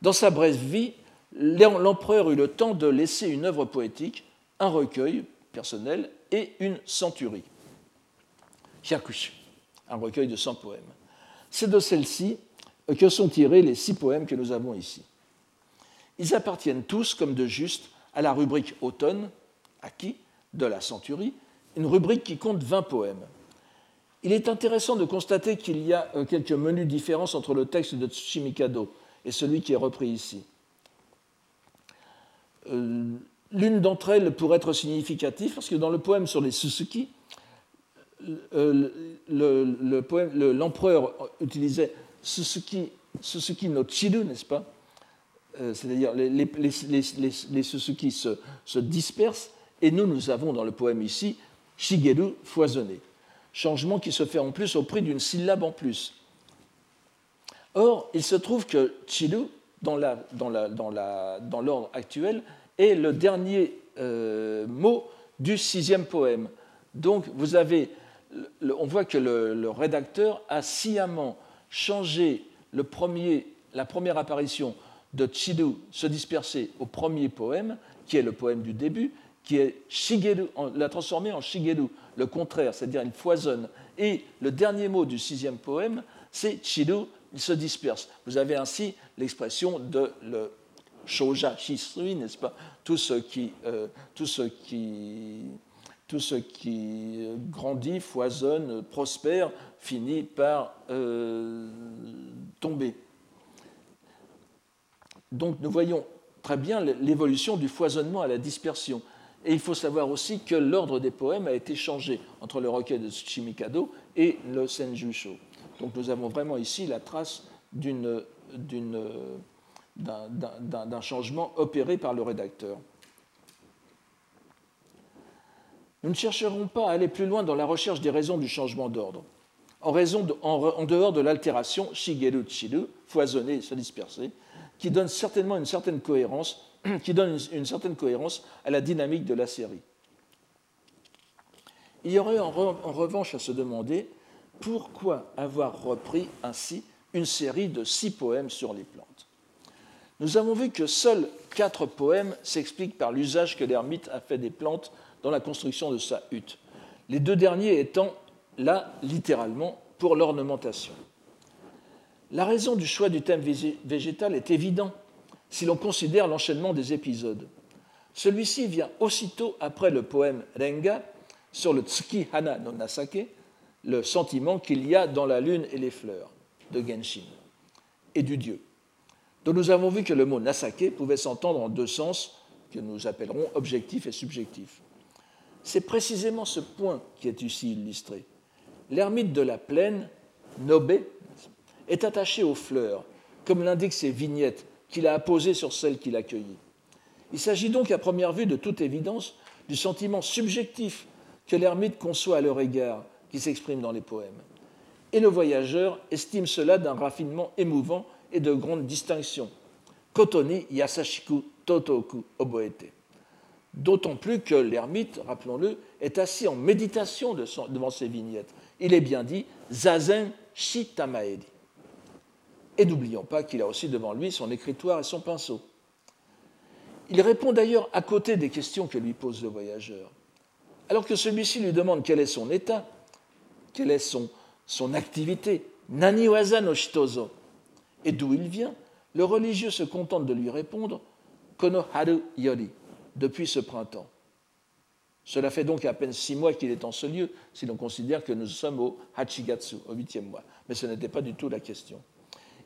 Speaker 2: Dans sa brève vie, l'empereur eut le temps de laisser une œuvre poétique, un recueil personnel et une centurie. Un recueil de 100 poèmes. C'est de celle-ci que sont tirés les six poèmes que nous avons ici. Ils appartiennent tous, comme de juste, à la rubrique automne, acquis, de la centurie, une rubrique qui compte 20 poèmes. Il est intéressant de constater qu'il y a euh, quelques menus différences entre le texte de Tsushimikado et celui qui est repris ici. Euh, l'une d'entre elles pourrait être significative parce que dans le poème sur les Suzuki, euh, l'empereur utilisait Suzuki, no Chiru, n'est-ce pas? C'est-à-dire les, les, les, Suzuki se, se, dispersent et nous, nous avons dans le poème ici Shigeru foisonné changement qui se fait en plus au prix d'une syllabe en plus. Or, il se trouve que Chilu, dans l'ordre actuel, est le dernier euh, mot du sixième poème. Donc, vous avez, on voit que le, rédacteur a sciemment changé le premier, la première apparition de Chilu se disperser au premier poème, qui est le poème du début, qui est Shigeru, l'a transformé en Shigeru, le contraire, c'est-à-dire il foisonne. Et le dernier mot du sixième poème, c'est Chiru, il se disperse. Vous avez ainsi l'expression de le Shoja Shisui, n'est-ce pas tout ce, qui, euh, tout, ce qui, tout ce qui grandit, foisonne, prospère, finit par euh, tomber. Donc nous voyons très bien l'évolution du foisonnement à la dispersion. Et il faut savoir aussi que l'ordre des poèmes a été changé entre le recueil de Tsuchimikado et le Senjusho. Donc nous avons vraiment ici la trace d'un changement opéré par le rédacteur. Nous ne chercherons pas à aller plus loin dans la recherche des raisons du changement d'ordre. En, dehors de l'altération Shigeru Chiru, foisonner et se disperser, qui donne certainement une certaine cohérence <clears throat> qui donne une certaine cohérence à la dynamique de la série. Il y aurait en, revanche à se demander pourquoi avoir repris ainsi une série de six poèmes sur les plantes. Nous avons vu que seuls quatre poèmes s'expliquent par l'usage que l'ermite a fait des plantes dans la construction de sa hutte, les deux derniers étant là littéralement pour l'ornementation. La raison du choix du thème végétal est évidente si l'on considère l'enchaînement des épisodes. Celui-ci vient aussitôt après le poème Renga sur le Tsuki Hana no Nasake, le sentiment qu'il y a dans la lune et les fleurs de Genshin, et du dieu, dont nous avons vu que le mot Nasake pouvait s'entendre en deux sens que nous appellerons objectif et subjectif. C'est précisément ce point qui est ici illustré. L'ermite de la plaine, Nobe, est attaché aux fleurs, comme l'indiquent ces vignettes qu'il a apposées sur celles qu'il accueillit. Il s'agit donc à première vue de toute évidence du sentiment subjectif que l'ermite conçoit à leur égard, qui s'exprime dans les poèmes. Et le voyageur estime cela d'un raffinement émouvant et de grande distinction. Kotoni yasashiku totoku oboete. D'autant plus que l'ermite, rappelons-le, est assis en méditation devant ces vignettes. Il est bien dit Zazen Shitamaedi. Et n'oublions pas qu'il a aussi devant lui son écritoire et son pinceau. Il répond d'ailleurs à côté des questions que lui pose le voyageur. Alors que celui-ci lui demande quel est son état, quelle est son, son activité, Nani no shitozo, et d'où il vient, le religieux se contente de lui répondre Kono haru yori, depuis ce printemps. Cela fait donc à peine six mois qu'il est en ce lieu, si l'on considère que nous sommes au Hachigatsu, au huitième mois. Mais ce n'était pas du tout la question.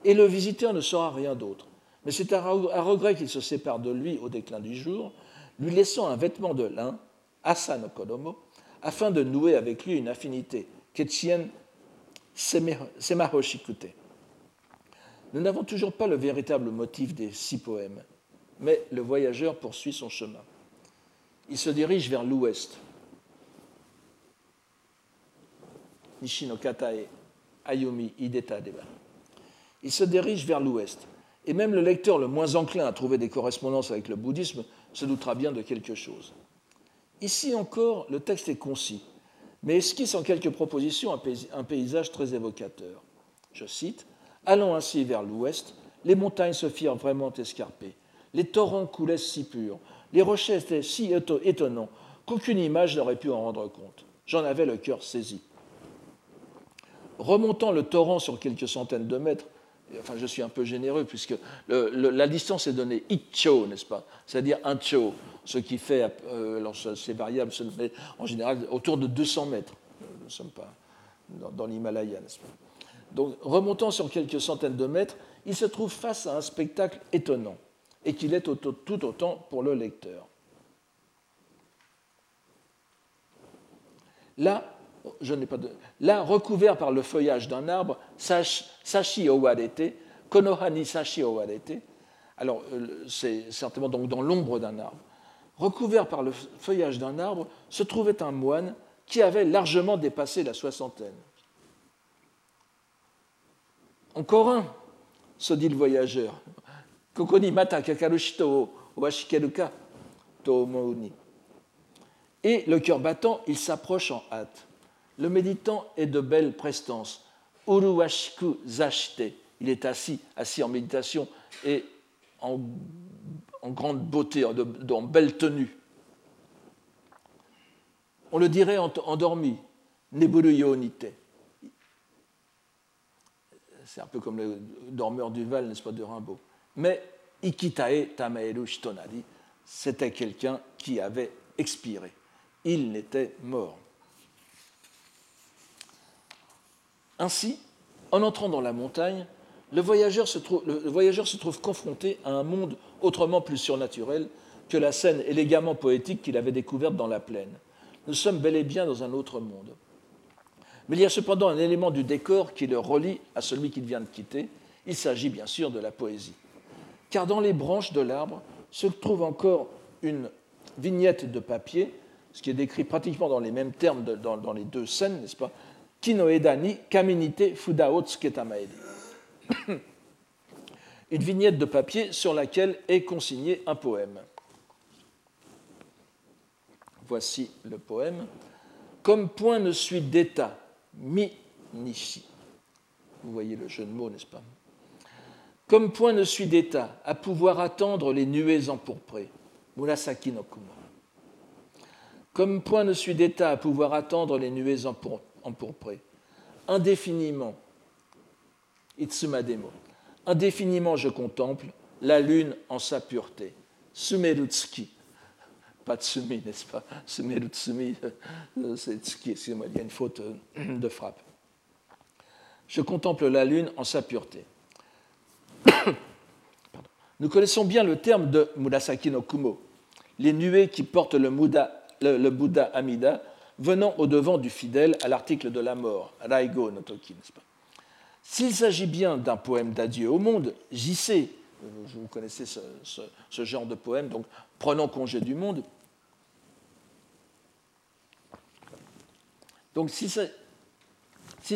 Speaker 2: Et le visiteur ne saura rien d'autre. Mais c'est à regret qu'il se sépare de lui au déclin du jour, lui laissant un vêtement de lin, Asa afin de nouer avec lui une affinité, Ketchien Semahoshikute. Nous n'avons toujours pas le véritable motif des six poèmes, mais le voyageur poursuit son chemin. Il se dirige vers l'ouest. Nishino Katae, Ayumi Hideta Deba. Il se dirige vers l'ouest. Et même le lecteur le moins enclin à trouver des correspondances avec le bouddhisme se doutera bien de quelque chose. Ici encore, le texte est concis, mais esquisse en quelques propositions un paysage très évocateur. Je cite Allons ainsi vers l'ouest, les montagnes se firent vraiment escarpées, les torrents coulaient si purs, les rochers étaient si étonnants qu'aucune image n'aurait pu en rendre compte. J'en avais le cœur saisi. Remontant le torrent sur quelques centaines de mètres, enfin je suis un peu généreux puisque la distance est donnée icho, n'est-ce pas? C'est-à-dire un cho, ce qui fait, euh, c'est variable, en général autour de 200 mètres. Nous ne sommes pas dans, l'Himalaya, n'est-ce pas? Donc remontant sur quelques centaines de mètres, il se trouve face à un spectacle étonnant et qu'il est tout autant pour le lecteur. Là, je n'ai pas de... Là, recouvert par le feuillage d'un arbre, sashi owarete, konohani sashi owarete, alors euh, c'est certainement donc dans l'ombre d'un arbre, recouvert par le feuillage d'un arbre, se trouvait un moine qui avait largement dépassé la soixantaine. Encore un, se dit le voyageur. Mata Et le cœur battant, il s'approche en hâte. Le méditant est de belle prestance. Uruwashiku zashite. Il est assis, assis en méditation et en, grande beauté, en, belle tenue. On le dirait endormi. Neburu yonite. C'est un peu comme le dormeur du Val, n'est-ce pas, de Rimbaud. Mais Ikitae Tamaeru Shitonari, c'était quelqu'un qui avait expiré. Il n'était mort. Ainsi, en entrant dans la montagne, le voyageur, se trouve, le voyageur se trouve confronté à un monde autrement plus surnaturel que la scène élégamment poétique qu'il avait découverte dans la plaine. Nous sommes bel et bien dans un autre monde. Mais il y a cependant un élément du décor qui le relie à celui qu'il vient de quitter. Il s'agit bien sûr de la poésie car dans les branches de l'arbre se trouve encore une vignette de papier, ce qui est décrit pratiquement dans les mêmes termes dans, les deux scènes, n'est-ce pas Kinoeda ni kaminite fudao tsuketamaedi. <coughs> Une vignette de papier sur laquelle est consigné un poème. Voici le poème. Comme point ne suit d'état, mi nishi. Vous voyez le jeu de mots, n'est-ce pas? Comme point ne suit d'état, à pouvoir attendre les nuées empourprées. Murasaki no Kuma. Comme point ne suit d'état, à pouvoir attendre les nuées empourprées. Indéfiniment, Itsumademo. Indéfiniment, je contemple la lune en sa pureté. Sumerutsuki. Pas Tsumi, n'est-ce pas? Tsumi, euh, c'est Tsuki, excusez-moi, il y a une faute euh, de frappe. Je contemple la lune en sa pureté. <coughs> Nous connaissons bien le terme de Murasaki no Kumo, les nuées qui portent le, le, Bouddha Amida venant au-devant du fidèle à l'article de la mort, Raigo no Toki, n'est-ce pas? S'il s'agit bien d'un poème d'adieu au monde, j'y sais, vous connaissez ce, ce, genre de poème, donc prenons congé du monde. Donc s'il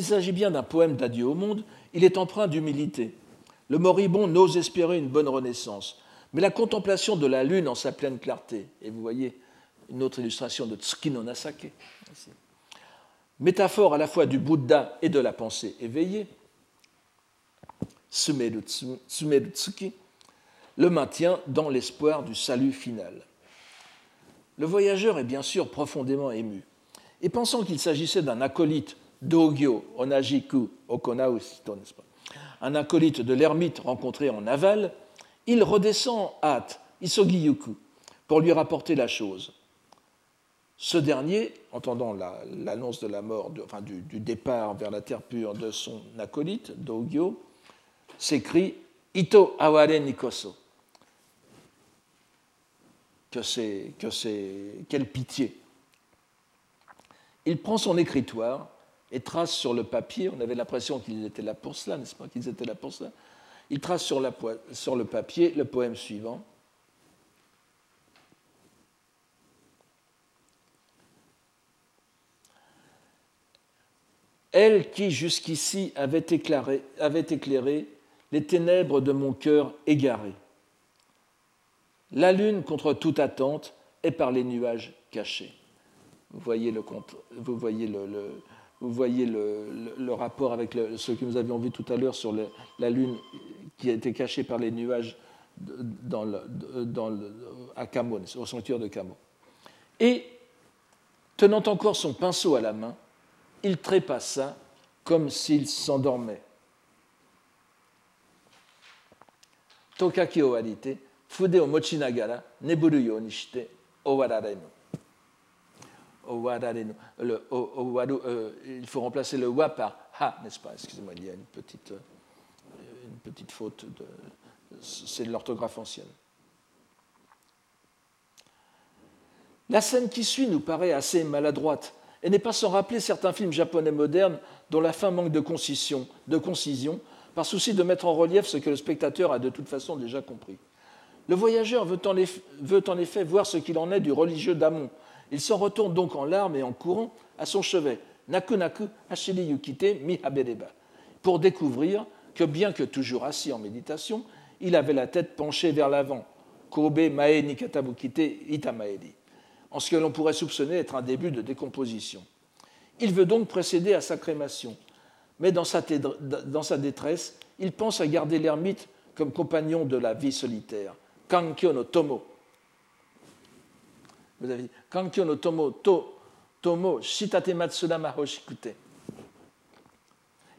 Speaker 2: s'agit bien d'un poème d'adieu au monde, il est empreint d'humilité. Le moribond n'ose espérer une bonne renaissance, mais la contemplation de la lune en sa pleine clarté, et vous voyez une autre illustration de Tsuki no Nasake, métaphore à la fois du Bouddha et de la pensée éveillée, Tsuki, le maintient dans l'espoir du salut final. Le voyageur est bien sûr profondément ému, et pensant qu'il s'agissait d'un acolyte d'Ogyo Onajiku Okonausito, un acolyte de l'ermite rencontré en aval, il redescend hâte, Isogiyuku, pour lui rapporter la chose. Ce dernier, entendant l'annonce de la mort, du, départ vers la terre pure de son acolyte, Dogyo, s'écrie Ito aware nikoso. C'est, que c'est, quelle pitié. Il prend son écritoire et trace sur le papier, on avait l'impression qu'ils étaient là pour cela, n'est-ce pas, qu'ils étaient là pour cela. Il trace sur le papier le poème suivant. Elle qui jusqu'ici avait éclairé, avait éclairé les ténèbres de mon cœur égaré. La lune, contre toute attente, est par les nuages cachée. Vous voyez le, vous vous voyez le, rapport avec ce que nous avions vu tout à l'heure sur la lune qui a été cachée par les nuages à au sanctuaire de Camo. Et, tenant encore son pinceau à la main, il trépassa comme s'il s'endormait. Tokaki owarite, fude o mochinagara, neburu yo ni shite, owararenu. Owararenu. Le, euh, il faut remplacer le wa par ha, n'est-ce pas? Excusez-moi, il y a une petite, euh, une petite faute. De, c'est de l'orthographe ancienne. La scène qui suit nous paraît assez maladroite et n'est pas sans rappeler certains films japonais modernes dont la fin manque de concision, de concision, par souci de mettre en relief ce que le spectateur a de toute façon déjà compris. Le voyageur veut en effet, voir ce qu'il en est du religieux d'Amon. Il s'en retourne donc en larmes et en courant à son chevet, Naku Hashiri Yukite pour découvrir que bien que toujours assis en méditation, il avait la tête penchée vers l'avant, Kobe Mae Nikatabukite Itamaeri en ce que l'on pourrait soupçonner être un début de décomposition. Il veut donc précéder à sa crémation, mais dans sa, détresse, il pense à garder l'ermite comme compagnon de la vie solitaire, Kankyo no Tomo. Vous avez dit Kankyo no Tomo, to, Tomo, Shitate Matsuda Mahoshikute.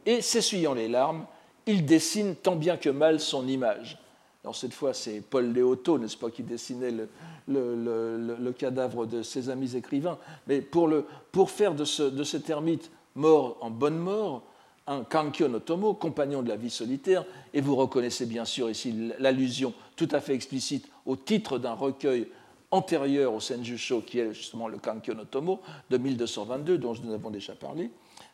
Speaker 2: Et s'essuyant les larmes, il dessine tant bien que mal son image. Alors cette fois, c'est Paul Léoto, n'est-ce pas, qui dessinait le, le, cadavre de ses amis écrivains. Mais pour, pour faire de, ce, de, cet ermite mort en bonne mort, un Kankyo no Tomo, compagnon de la vie solitaire, et vous reconnaissez bien sûr ici l'allusion tout à fait explicite au titre d'un recueil antérieur au Senjusho, qui est justement le Kankyo no Tomo de 1222, dont nous avons déjà parlé.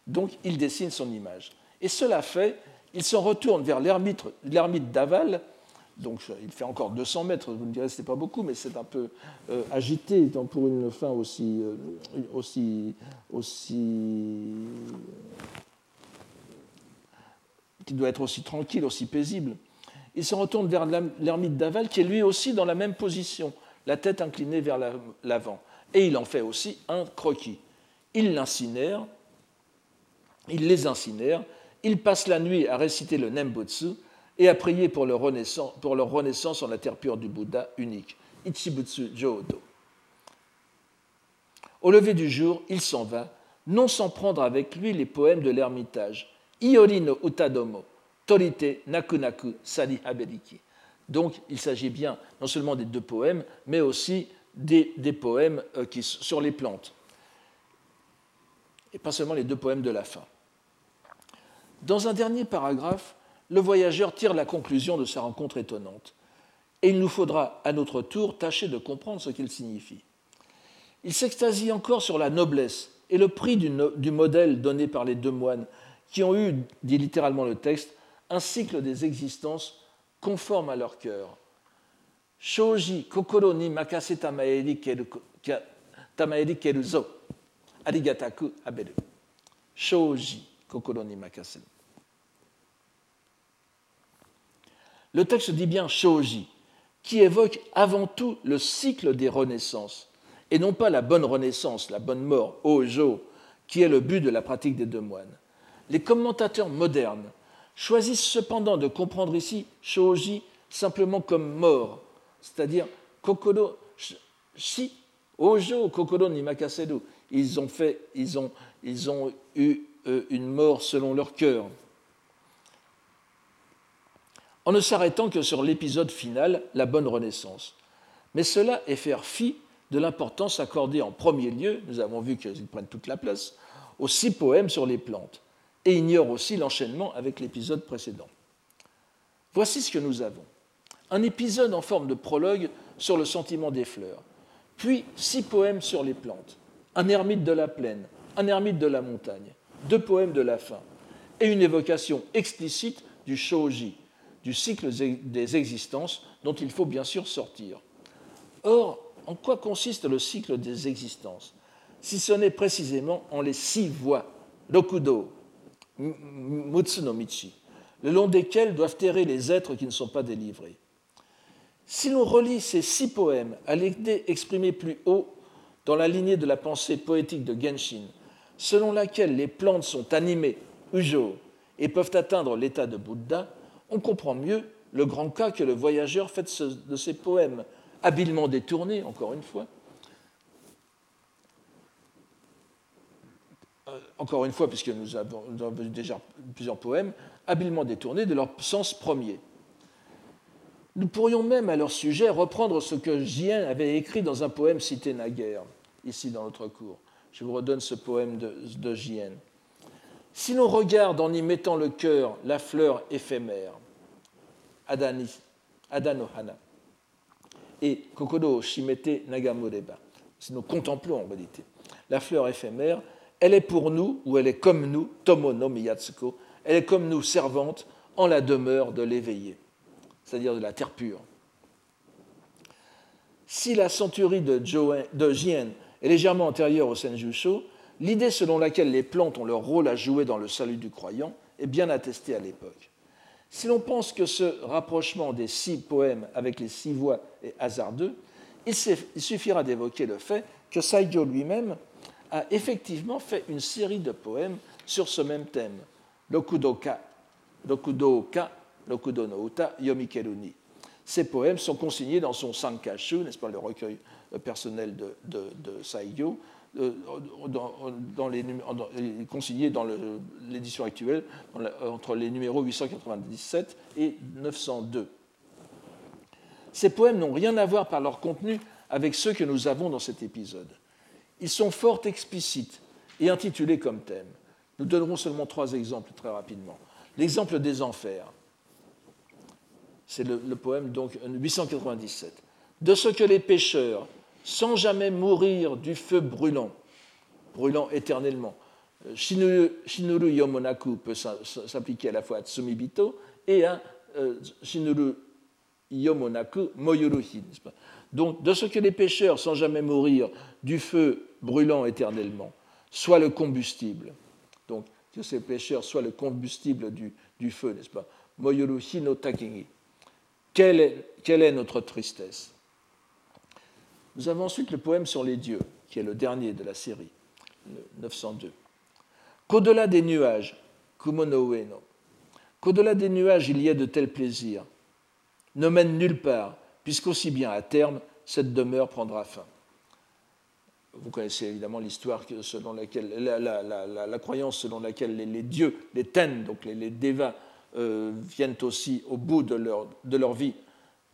Speaker 2: Donc il dessine son image. Et cela fait, il s'en retourne vers l'ermite d'Aval, donc il fait encore 200 mètres, vous me direz ce n'est pas beaucoup, mais c'est un peu euh, agité pour une fin aussi, euh, aussi, aussi qui doit être aussi tranquille, aussi paisible. Il se retourne vers l'ermite d'Aval qui est lui aussi dans la même position, la tête inclinée vers l'avant. Et il en fait aussi un croquis. Il l'incinère, il les incinère, il passe la nuit à réciter le Nembutsu, et à prier pour leur renaissance, pour leur renaissance en la terre pure du Bouddha unique, Ichibutsu Jodo. Au lever du jour, il s'en va, non sans prendre avec lui les poèmes de l'ermitage, Iori no Utadomo, Torite Nakunaku Sari Haberiki. Donc il s'agit bien non seulement des deux poèmes, mais aussi des, poèmes euh, sur les plantes, et pas seulement les deux poèmes de la fin. Dans un dernier paragraphe, le voyageur tire la conclusion de sa rencontre étonnante, et il nous faudra à notre tour tâcher de comprendre ce qu'il signifie. Il s'extasie encore sur la noblesse et le prix du, modèle donné par les deux moines, qui ont eu, dit littéralement le texte, un cycle des existences conforme à leur cœur. Shoji kokoro ni makase tamaeri keruzo. Arigataku. Shoji kokoro ni makase. Le texte dit bien shoji, qui évoque avant tout le cycle des renaissances, et non pas la bonne renaissance, la bonne mort, ojo, qui est le but de la pratique des deux moines. Les commentateurs modernes choisissent cependant de comprendre ici shoji simplement comme mort, c'est-à-dire kokoro shi ojo kokoro ni makaseru. Ils ont fait, ils ont, ils ont eu euh, une mort selon leur cœur en ne s'arrêtant que sur l'épisode final, la bonne renaissance. Mais cela est faire fi de l'importance accordée en premier lieu, nous avons vu qu'ils prennent toute la place, aux six poèmes sur les plantes, et ignore aussi l'enchaînement avec l'épisode précédent. Voici ce que nous avons. Un épisode en forme de prologue sur le sentiment des fleurs, puis six poèmes sur les plantes, un ermite de la plaine, un ermite de la montagne, deux poèmes de la fin, et une évocation explicite du shoji, du cycle des existences dont il faut bien sûr sortir. Or, en quoi consiste le cycle des existences Si ce n'est précisément en les six voies, Rokudo, Mutsunomichi, le long desquelles doivent errer les êtres qui ne sont pas délivrés. Si l'on relit ces six poèmes à l'idée exprimée plus haut dans la lignée de la pensée poétique de Genshin, selon laquelle les plantes sont animées, ujo, et peuvent atteindre l'état de Bouddha, on comprend mieux le grand cas que le voyageur fait de ces poèmes, habilement détournés, encore une fois. Encore une fois, puisque nous avons, déjà plusieurs poèmes, habilement détournés de leur sens premier. Nous pourrions même, à leur sujet, reprendre ce que Gien avait écrit dans un poème cité naguère, ici dans notre cours. Je vous redonne ce poème de, de. Si l'on regarde en y mettant le cœur la fleur éphémère, Adani, Adanohana, et Kokodo Shimete Nagamureba, si nous contemplons en réalité la fleur éphémère, elle est pour nous, ou elle est comme nous, Tomo no Miyatsuko, elle est comme nous, servante, en la demeure de l'éveillé, c'est-à-dire de la terre pure. Si la centurie de, de Jien est légèrement antérieure au Senjusho, l'idée selon laquelle les plantes ont leur rôle à jouer dans le salut du croyant est bien attestée à l'époque. Si l'on pense que ce rapprochement des six poèmes avec les six voix est hasardeux, il suffira d'évoquer le fait que Saigyo lui-même a effectivement fait une série de poèmes sur ce même thème, Lokudoka, Lokudoka, Lokudo no Uta. Ces poèmes sont consignés dans son Sankashu, n'est-ce pas, le recueil personnel de, de, Saigyo, euh, dans, les, consigné dans l'édition actuelle entre les numéros 897 et 902. Ces poèmes n'ont rien à voir par leur contenu avec ceux que nous avons dans cet épisode. Ils sont fort explicites et intitulés comme thème. Nous donnerons seulement trois exemples très rapidement. L'exemple des enfers, c'est le, poème donc 897. De ce que les pécheurs, sans jamais mourir du feu brûlant, brûlant éternellement. Shinuru, Yomonaku peut s'appliquer à la fois à Tsumibito et à euh, Shinuru Yomonaku Moyuruhi. Donc, de ce que les pêcheurs, sans jamais mourir du feu brûlant éternellement, soient le combustible. Donc, que ces pêcheurs soient le combustible du, feu, n'est-ce pas? Moyuruhi no Takingi. Quelle est, notre tristesse? Nous avons ensuite le poème sur les dieux, qui est le dernier de la série, le 902. Qu'au-delà des nuages, Kumono Ueno, qu'au-delà des nuages il y ait de tels plaisirs, ne mène nulle part, puisqu'aussi bien à terme, cette demeure prendra fin. Vous connaissez évidemment l'histoire selon laquelle, la, croyance selon laquelle les, dieux, les ten, donc les, devas, euh, viennent aussi au bout de leur, vie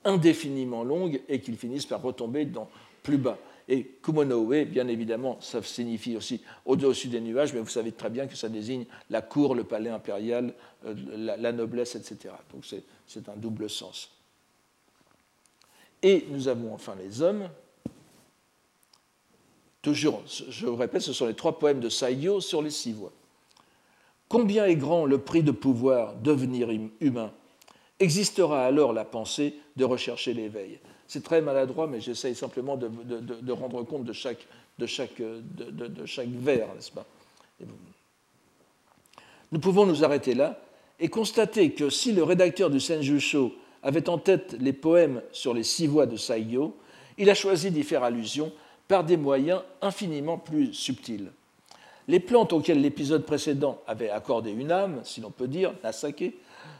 Speaker 2: indéfiniment longue et qu'ils finissent par retomber dans, plus bas. Et Kumonoe, bien évidemment, ça signifie aussi au-dessus des nuages, mais vous savez très bien que ça désigne la cour, le palais impérial, euh, la, noblesse, etc. Donc c'est un double sens. Et nous avons enfin les hommes. Toujours, je vous répète, ce sont les trois poèmes de Saigyo sur les six voix. Combien est grand le prix de pouvoir devenir hum-, humain? Existera alors la pensée de rechercher l'éveil c'est très maladroit, mais j'essaye simplement de, rendre compte de chaque, chaque vers, n'est-ce pas? Nous pouvons nous arrêter là et constater que si le rédacteur du Senjusho avait en tête les poèmes sur les six voix de Saigyo, il a choisi d'y faire allusion par des moyens infiniment plus subtils. Les plantes auxquelles l'épisode précédent avait accordé une âme, si l'on peut dire, Nasake,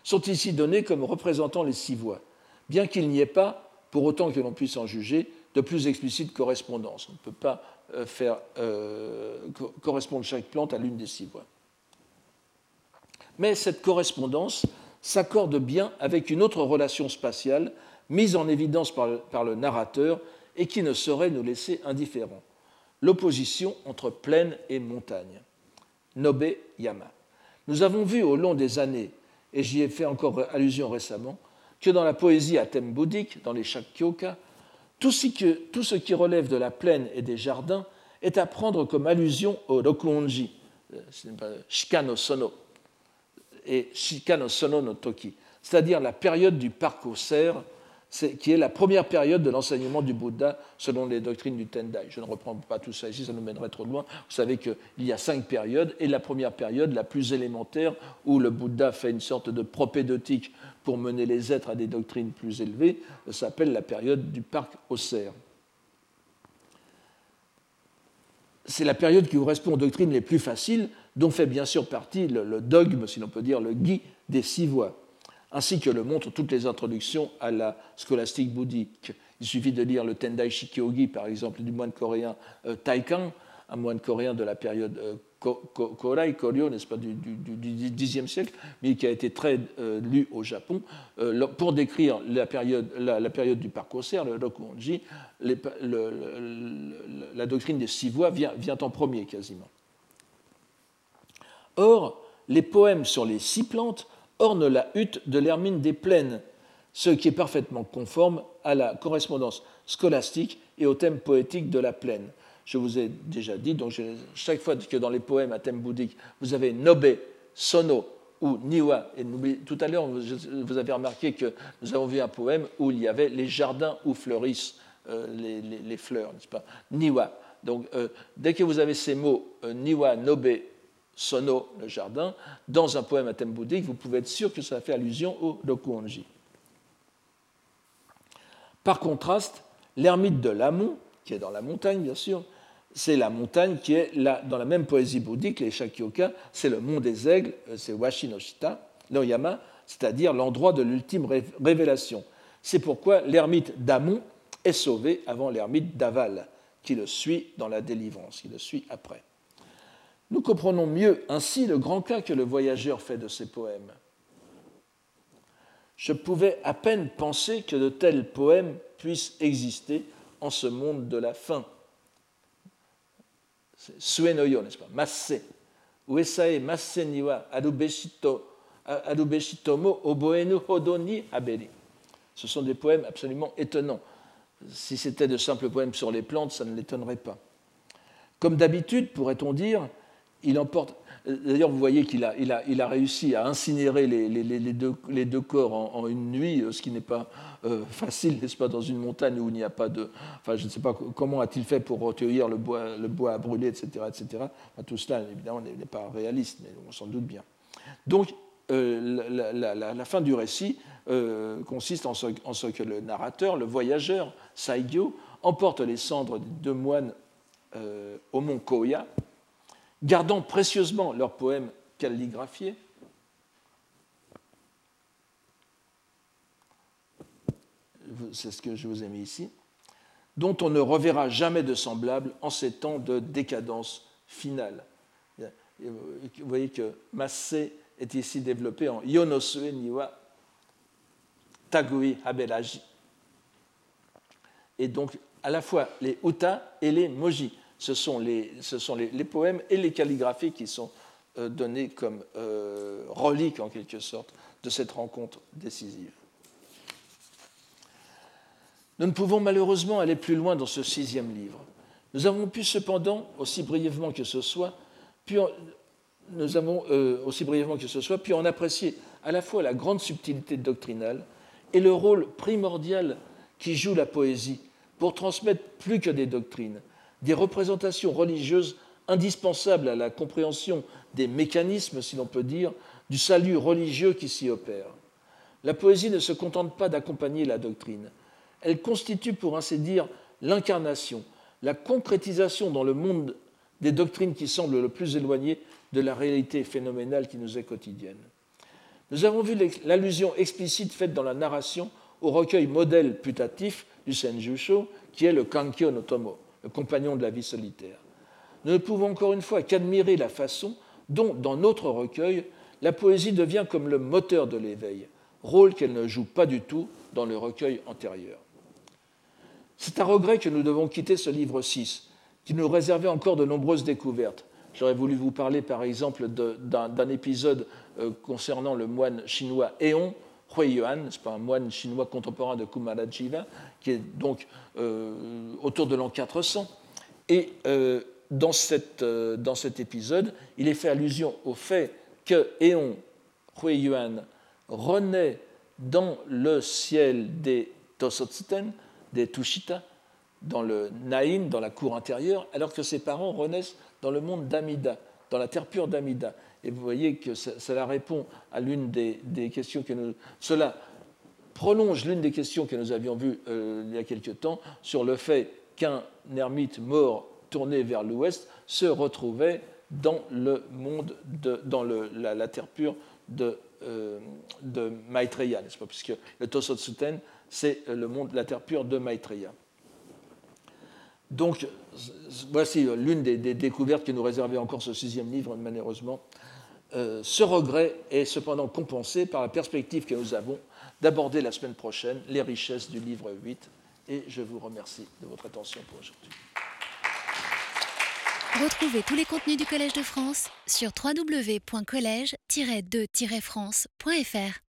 Speaker 2: sont ici données comme représentant les six voix, bien qu'il n'y ait pas pour autant que l'on puisse en juger de plus explicite correspondance. On ne peut pas euh, faire euh, correspondre chaque plante à l'une des six voies. Mais cette correspondance s'accorde bien avec une autre relation spatiale mise en évidence par le, narrateur et qui ne saurait nous laisser indifférents. L'opposition entre plaine et montagne. Nobe Yama. Nous avons vu au long des années, et j'y ai fait encore allusion récemment, que dans la poésie à thème bouddhique, dans les Shakyoka, tout ce, qui relève de la plaine et des jardins est à prendre comme allusion au Rokuonji, euh, Shikano Sono, et Shikano Sono no Toki, c'est-à-dire la période du parc aux cerfs qui est la première période de l'enseignement du Bouddha selon les doctrines du Tendai. Je ne reprends pas tout ça ici, ça nous mènerait trop loin. Vous savez qu'il y a cinq périodes, et la première période, la plus élémentaire, où le Bouddha fait une sorte de propédotique pour mener les êtres à des doctrines plus élevées, s'appelle la période du parc aux cerfs. C'est la période qui correspond aux doctrines les plus faciles, dont fait bien sûr partie le, dogme, si l'on peut dire, le gui des six voies ainsi que le montrent toutes les introductions à la scolastique bouddhique. Il suffit de lire le Tendai Shikyogi, par exemple, du moine coréen euh, Taikang, un moine coréen de la période euh, Koryo, n'est-ce pas, du, Xe siècle, mais qui a été très euh, lu au Japon, pour décrire la période, la, période du parcours le Rokuonji, la doctrine des six voies vient, vient en premier quasiment. Or, les poèmes sur les six plantes orne la hutte de l'hermine des plaines, ce qui est parfaitement conforme à la correspondance scolastique et au thème poétique de la plaine. Je vous ai déjà dit, donc chaque fois que dans les poèmes à thème bouddhique, vous avez Nobe, Sono ou Niwa, et tout à l'heure, vous avez remarqué que nous avons vu un poème où il y avait les jardins où fleurissent euh, les, fleurs, n'est-ce pas? Niwa. Donc, euh, dès que vous avez ces mots, euh, Niwa, Nobe Sono, le jardin, dans un poème à thème bouddhique, vous pouvez être sûr que ça fait allusion au Rokuonji. Par contraste, l'ermite de l'Amon, qui est dans la montagne bien sûr, c'est la montagne qui est là, dans la même poésie bouddhique, les Shakyoka, c'est le mont des aigles, euh, c'est Washinoshita, Noyama, c'est-à-dire l'endroit de l'ultime révélation. C'est pourquoi l'ermite d'Amon est sauvé avant l'ermite d'Aval, qui le suit dans la délivrance, qui le suit après. Nous comprenons mieux ainsi le grand cas que le voyageur fait de ces poèmes. Je pouvais à peine penser que de tels poèmes puissent exister en ce monde de la fin. Suenoyo, n'est-ce pas? Masse. Uesae masse niwa adubeshitomo oboenu hodoni aberi. Ce sont des poèmes absolument étonnants. Si c'était de simples poèmes sur les plantes, ça ne l'étonnerait pas. Comme d'habitude, pourrait-on dire, il emporte. D'ailleurs, vous voyez qu'il a, il a, il a, réussi à incinérer les, deux, les deux, corps en, une nuit, ce qui n'est pas euh, facile, n'est-ce pas, dans une montagne où il n'y a pas de. Enfin, je ne sais pas comment a-t-il fait pour recueillir le bois, le bois à brûler, etc. etc. tout cela, évidemment, n'est pas réaliste, mais on s'en doute bien. Donc, euh, la, fin du récit euh, consiste en ce, en ce, que le narrateur, le voyageur, Saigyo, emporte les cendres des deux moines au mont Koya, gardant précieusement leurs poèmes calligraphiés, c'est ce que je vous ai mis ici, dont on ne reverra jamais de semblable en ces temps de décadence finale. Vous voyez que Massé est ici développé en Yonosue Niwa Tagui Habelaji. Et donc, à la fois les uta et les moji. Ce sont les, poèmes et les calligraphies qui sont euh, donnés comme euh, reliques, en quelque sorte, de cette rencontre décisive. Nous ne pouvons malheureusement aller plus loin dans ce sixième livre. Nous avons pu cependant, aussi brièvement que ce soit, euh, aussi brièvement que ce soit, pu en apprécier à la fois la grande subtilité doctrinale et le rôle primordial qui joue la poésie pour transmettre plus que des doctrines, des représentations religieuses indispensables à la compréhension des mécanismes, si l'on peut dire, du salut religieux qui s'y opère. La poésie ne se contente pas d'accompagner la doctrine, elle constitue, pour ainsi dire, l'incarnation, la concrétisation dans le monde des doctrines qui semblent le plus éloignées de la réalité phénoménale qui nous est quotidienne. Nous avons vu l'allusion explicite faite dans la narration au recueil modèle putatif du Senjusho, qui est le Kankyo no Tomo, compagnon de la vie solitaire. Nous ne pouvons encore une fois qu'admirer la façon dont, dans notre recueil, la poésie devient comme le moteur de l'éveil, rôle qu'elle ne joue pas du tout dans le recueil antérieur. C'est à regret que nous devons quitter ce livre 6, qui nous réservait encore de nombreuses découvertes. J'aurais voulu vous parler par exemple d'un épisode euh, concernant le moine chinois Eon, Hui Yuan, c'est pas un moine chinois contemporain de Kumarajiva, qui est donc euh, autour de l'an 400. Et euh, dans, cette, dans, cet épisode, il est fait allusion au fait que Eon, Hui Yuan, renaît dans le ciel des Tosotsuten, des Tushita, dans le Nain, dans la cour intérieure, alors que ses parents renaissent dans le monde d'Amida, dans la terre pure d'Amida. Et vous voyez que cela répond à l'une des, questions que nous. Cela prolonge l'une des questions que nous avions vues euh, il y a quelque temps sur le fait qu'un ermite mort tourné vers l'ouest se retrouvait dans le monde, de, dans le, la, terre pure de, euh, de Maitreya, n'est-ce pas? Puisque le Tosotsuten c'est le monde, la terre pure de Maitreya. Donc, voici l'une des, découvertes qui nous réservait encore ce sixième livre, malheureusement. Euh, ce regret est cependant compensé par la perspective que nous avons d'aborder la semaine prochaine les richesses du livre 8. Et je vous remercie de votre attention pour aujourd'hui.
Speaker 1: Retrouvez tous les contenus du Collège de France sur www.colège-2-france.fr.